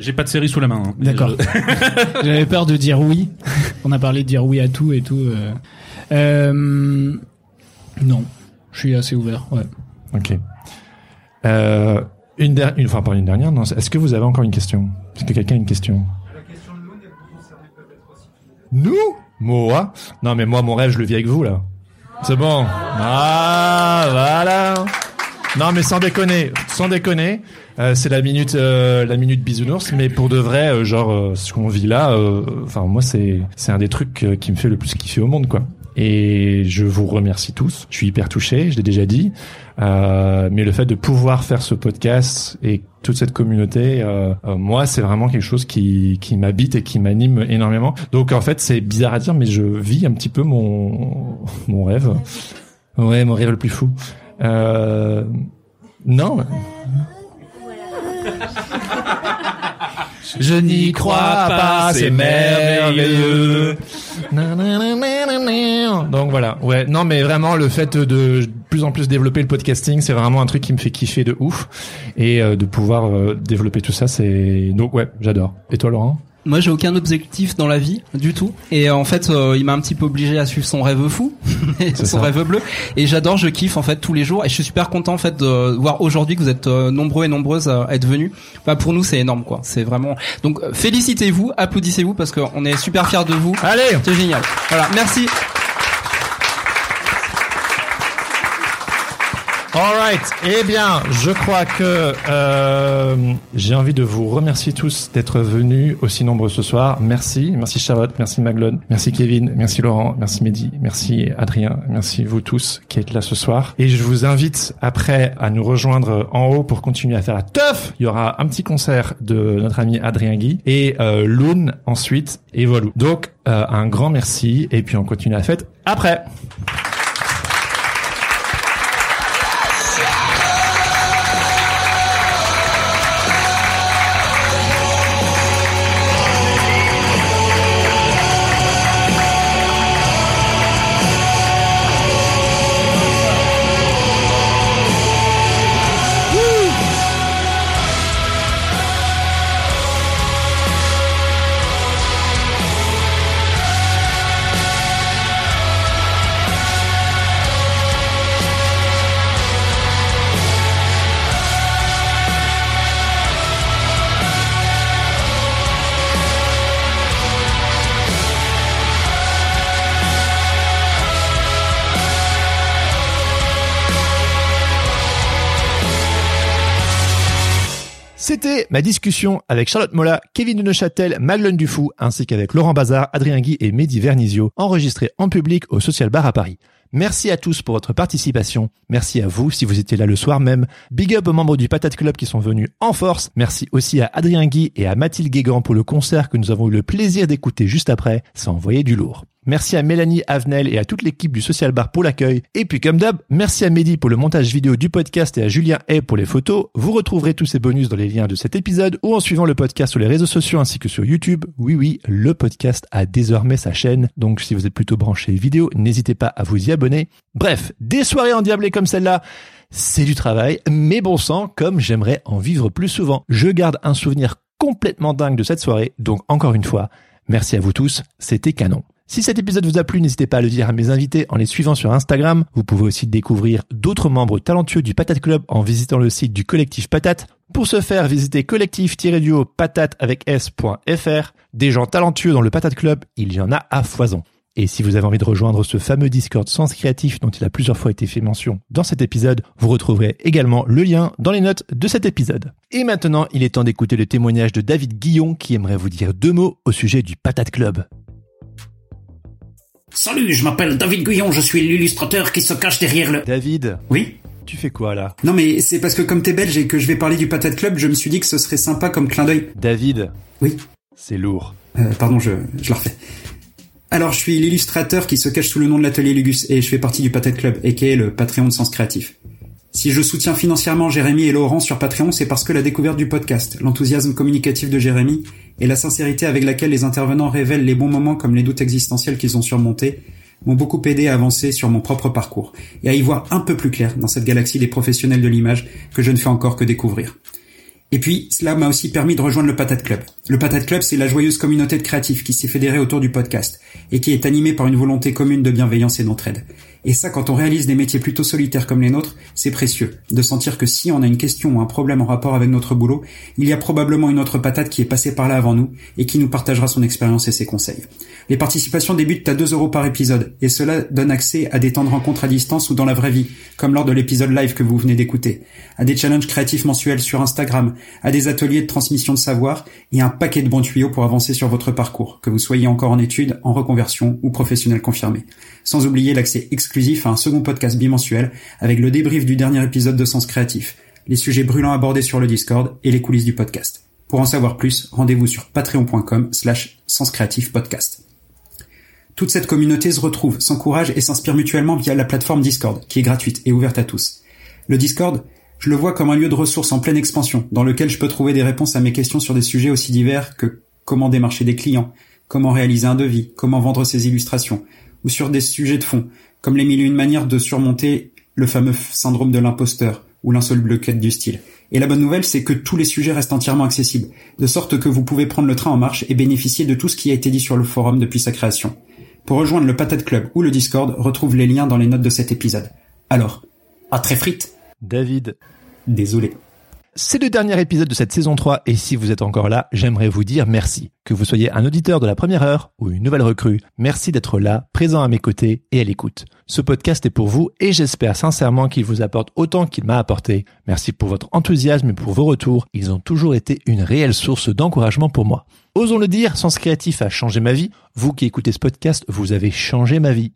J'ai pas de série sous la main. hein. D'accord. Je- J'avais peur de dire oui. On a parlé de dire oui à tout et tout. euh. Euh, non, je suis assez ouvert. Ouais. Ok. Euh, une dernière, une, enfin pas une dernière, non. Est-ce que vous avez encore une question? Est-ce que quelqu'un a une question? Nous? Moi? Non, mais moi, mon rêve, je le vis avec vous, là. C'est bon. Ah, voilà. Non, mais sans déconner, sans déconner, euh, c'est la minute, euh, la minute bisounours. Mais pour de vrai, euh, genre, euh, ce qu'on vit là, euh, enfin, moi, c'est, c'est un des trucs euh, qui me fait le plus kiffer au monde, quoi. Et je vous remercie tous. Je suis hyper touché, je l'ai déjà dit. Euh, mais le fait de pouvoir faire ce podcast et toute cette communauté, euh, euh, moi, c'est vraiment quelque chose qui, qui m'habite et qui m'anime énormément. Donc, en fait, c'est bizarre à dire, mais je vis un petit peu mon, mon rêve. Ouais, mon rêve le plus fou. Euh, non. Je n'y crois pas, c'est merveilleux. Donc voilà, ouais. Non, mais vraiment, le fait de plus en plus développer le podcasting, c'est vraiment un truc qui me fait kiffer de ouf. Et euh, de pouvoir euh, développer tout ça, c'est donc ouais, j'adore. Et toi, Laurent? Moi, j'ai aucun objectif dans la vie du tout. Et euh, en fait, euh, il m'a un petit peu obligé à suivre son rêve fou, son ça. rêve bleu. Et j'adore, je kiffe en fait tous les jours. Et je suis super content en fait de voir aujourd'hui que vous êtes euh, nombreux et nombreuses à être venus. Bah, pour nous, c'est énorme quoi. C'est vraiment. Donc euh, félicitez-vous, applaudissez-vous parce qu'on est super fiers de vous. Allez, c'est génial. Voilà, merci. Alright, eh bien, je crois que euh, j'ai envie de vous remercier tous d'être venus aussi nombreux ce soir. Merci, merci Charlotte, merci Maglone, merci Kevin, merci Laurent, merci Mehdi, merci Adrien, merci vous tous qui êtes là ce soir. Et je vous invite après à nous rejoindre en haut pour continuer à faire la teuf. Il y aura un petit concert de notre ami Adrien Guy et euh, Loon ensuite et voilà. Donc euh, un grand merci et puis on continue la fête après. Ma discussion avec Charlotte Molla, Kevin de Neuchâtel, Maglone Dufou, ainsi qu'avec Laurent Bazar, Adrien Guy et Mehdi Vernizio, enregistrée en public au Social Bar à Paris. Merci à tous pour votre participation. Merci à vous si vous étiez là le soir même. Big up aux membres du Patate Club qui sont venus en force. Merci aussi à Adrien Guy et à Mathilde Guégan pour le concert que nous avons eu le plaisir d'écouter juste après. Ça envoyait du lourd. Merci à Mélanie Avenel et à toute l'équipe du Social Bar pour l'accueil. Et puis comme d'hab, merci à Mehdi pour le montage vidéo du podcast et à Julien Hay pour les photos. Vous retrouverez tous ces bonus dans les liens de cet épisode ou en suivant le podcast sur les réseaux sociaux ainsi que sur YouTube. Oui oui, le podcast a désormais sa chaîne. Donc si vous êtes plutôt branché vidéo, n'hésitez pas à vous y abonner. Bref, des soirées endiablées comme celle-là. C'est du travail, mais bon sang, comme j'aimerais en vivre plus souvent. Je garde un souvenir complètement dingue de cette soirée, donc encore une fois, merci à vous tous, c'était canon. Si cet épisode vous a plu, n'hésitez pas à le dire à mes invités en les suivant sur Instagram. Vous pouvez aussi découvrir d'autres membres talentueux du Patate Club en visitant le site du collectif Patate. Pour ce faire, visitez collectif-duo patate avec s.fr. Des gens talentueux dans le Patate Club, il y en a à foison. Et si vous avez envie de rejoindre ce fameux Discord Sens Créatif dont il a plusieurs fois été fait mention dans cet épisode, vous retrouverez également le lien dans les notes de cet épisode. Et maintenant, il est temps d'écouter le témoignage de David Guillon qui aimerait vous dire deux mots au sujet du Patate Club. Salut, je m'appelle David Guyon, je suis l'illustrateur qui se cache derrière le... David Oui Tu fais quoi là Non mais c'est parce que comme t'es belge et que je vais parler du Patate Club, je me suis dit que ce serait sympa comme clin d'œil. David Oui C'est lourd. Euh, pardon, je, je la refais. Alors, je suis l'illustrateur qui se cache sous le nom de l'atelier Lugus et je fais partie du Patate Club, aka le Patreon de Sens Créatif. Si je soutiens financièrement Jérémy et Laurent sur Patreon, c'est parce que la découverte du podcast, l'enthousiasme communicatif de Jérémy et la sincérité avec laquelle les intervenants révèlent les bons moments comme les doutes existentiels qu'ils ont surmontés m'ont beaucoup aidé à avancer sur mon propre parcours et à y voir un peu plus clair dans cette galaxie des professionnels de l'image que je ne fais encore que découvrir. Et puis, cela m'a aussi permis de rejoindre le Patate Club. Le Patate Club, c'est la joyeuse communauté de créatifs qui s'est fédérée autour du podcast et qui est animée par une volonté commune de bienveillance et d'entraide. Et ça, quand on réalise des métiers plutôt solitaires comme les nôtres, c'est précieux. De sentir que si on a une question ou un problème en rapport avec notre boulot, il y a probablement une autre patate qui est passée par là avant nous et qui nous partagera son expérience et ses conseils. Les participations débutent à 2 euros par épisode et cela donne accès à des temps de rencontres à distance ou dans la vraie vie, comme lors de l'épisode live que vous venez d'écouter, à des challenges créatifs mensuels sur Instagram, à des ateliers de transmission de savoir et un paquet de bons tuyaux pour avancer sur votre parcours, que vous soyez encore en études, en reconversion ou professionnel confirmé. Sans oublier l'accès exclusif à un second podcast bimensuel avec le débrief du dernier épisode de Sens Créatif, les sujets brûlants abordés sur le Discord et les coulisses du podcast. Pour en savoir plus, rendez-vous sur patreon.com slash senscreatifpodcast. Toute cette communauté se retrouve, s'encourage et s'inspire mutuellement via la plateforme Discord, qui est gratuite et ouverte à tous. Le Discord, Je le vois comme un lieu de ressources en pleine expansion, dans lequel je peux trouver des réponses à mes questions sur des sujets aussi divers que comment démarcher des clients, comment réaliser un devis, comment vendre ses illustrations, ou sur des sujets de fond, comme les mille et une manières de surmonter le fameux syndrome de l'imposteur, ou l'insoluble quête du style. Et la bonne nouvelle, c'est que tous les sujets restent entièrement accessibles, de sorte que vous pouvez prendre le train en marche et bénéficier de tout ce qui a été dit sur le forum depuis sa création. Pour rejoindre le Patate Club ou le Discord, retrouve les liens dans les notes de cet épisode. Alors, à très frites David. Désolé. C'est le dernier épisode de cette saison 3 et si vous êtes encore là, j'aimerais vous dire merci. Que vous soyez un auditeur de la première heure ou une nouvelle recrue, merci d'être là, présent à mes côtés et à l'écoute. Ce podcast est pour vous et j'espère sincèrement qu'il vous apporte autant qu'il m'a apporté. Merci pour votre enthousiasme et pour vos retours. Ils ont toujours été une réelle source d'encouragement pour moi. Osons le dire, Sens Créatif a changé ma vie. Vous qui écoutez ce podcast, vous avez changé ma vie.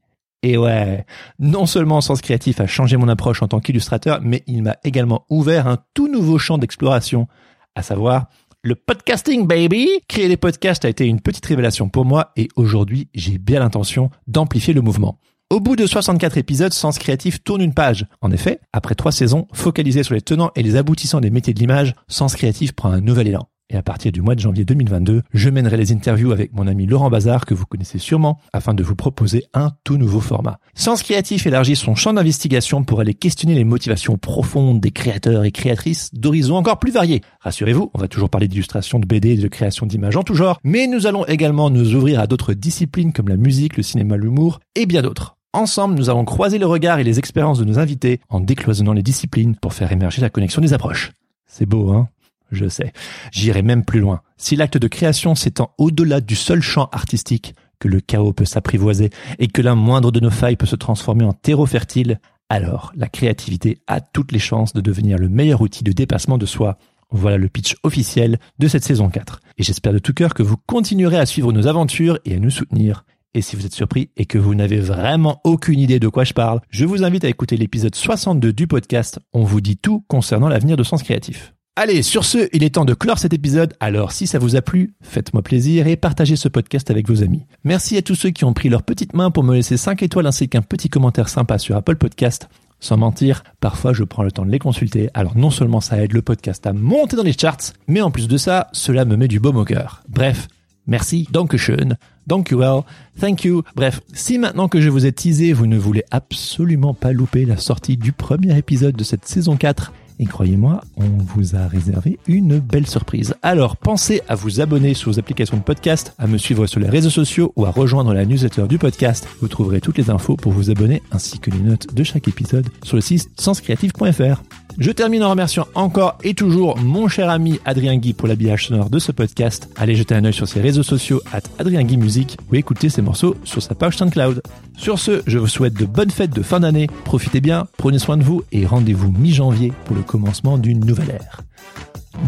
Et ouais, non seulement Sens Créatif a changé mon approche en tant qu'illustrateur, mais il m'a également ouvert un tout nouveau champ d'exploration, à savoir le podcasting baby. Créer des podcasts a été une petite révélation pour moi et aujourd'hui j'ai bien l'intention d'amplifier le mouvement. Au bout de 64 épisodes, Sens Créatif tourne une page. En effet, après trois saisons, focalisées sur les tenants et les aboutissants des métiers de l'image, Sens Créatif prend un nouvel élan. Et à partir du mois de janvier 2022, je mènerai les interviews avec mon ami Laurent Bazar, que vous connaissez sûrement, afin de vous proposer un tout nouveau format. Sens Créatif élargit son champ d'investigation pour aller questionner les motivations profondes des créateurs et créatrices d'horizons encore plus variés. Rassurez-vous, on va toujours parler d'illustration de BD et de création d'images en tout genre, mais nous allons également nous ouvrir à d'autres disciplines comme la musique, le cinéma, l'humour et bien d'autres. Ensemble, nous allons croiser le regard et les expériences de nos invités en décloisonnant les disciplines pour faire émerger la connexion des approches. C'est beau, hein? Je sais. J'irai même plus loin. Si l'acte de création s'étend au-delà du seul champ artistique, que le chaos peut s'apprivoiser et que la moindre de nos failles peut se transformer en terreau fertile, alors la créativité a toutes les chances de devenir le meilleur outil de dépassement de soi. Voilà le pitch officiel de cette saison 4. Et j'espère de tout cœur que vous continuerez à suivre nos aventures et à nous soutenir. Et si vous êtes surpris et que vous n'avez vraiment aucune idée de quoi je parle, je vous invite à écouter l'épisode 62 du podcast. On vous dit tout concernant l'avenir de Sens Créatif. Allez, sur ce, il est temps de clore cet épisode, alors si ça vous a plu, faites-moi plaisir et partagez ce podcast avec vos amis. Merci à tous ceux qui ont pris leur petite main pour me laisser 5 étoiles ainsi qu'un petit commentaire sympa sur Apple Podcast. Sans mentir, parfois je prends le temps de les consulter, alors non seulement ça aide le podcast à monter dans les charts, mais en plus de ça, cela me met du baume au cœur. Bref, merci, dankeschön, thank you well, thank you. Bref, si maintenant que je vous ai teasé, vous ne voulez absolument pas louper la sortie du premier épisode de cette saison 4, et croyez-moi, on vous a réservé une belle surprise. Alors pensez à vous abonner sur vos applications de podcast, à me suivre sur les réseaux sociaux ou à rejoindre la newsletter du podcast. Vous trouverez toutes les infos pour vous abonner ainsi que les notes de chaque épisode sur le site senscreative.fr. Je termine en remerciant encore et toujours mon cher ami Adrien Guy pour l'habillage sonore de ce podcast. Allez jeter un œil sur ses réseaux sociaux at Adrien Guy Musique ou écouter ses morceaux sur sa page SoundCloud. Sur ce, je vous souhaite de bonnes fêtes de fin d'année, profitez bien, prenez soin de vous et rendez-vous mi-janvier pour le commencement d'une nouvelle ère.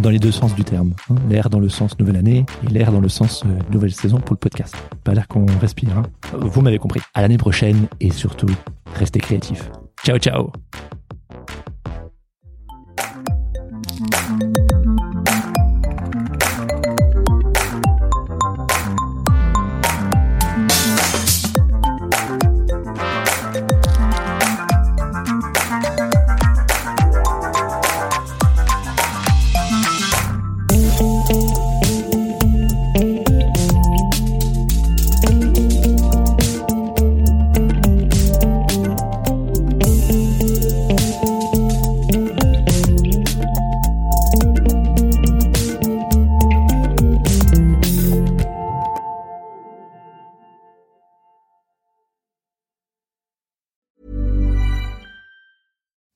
Dans les deux sens du terme. Hein. L'ère dans le sens nouvelle année et l'ère dans le sens euh, nouvelle saison pour le podcast. Pas l'air qu'on respire. Hein. Vous m'avez compris. À l'année prochaine et surtout, restez créatifs. Ciao ciao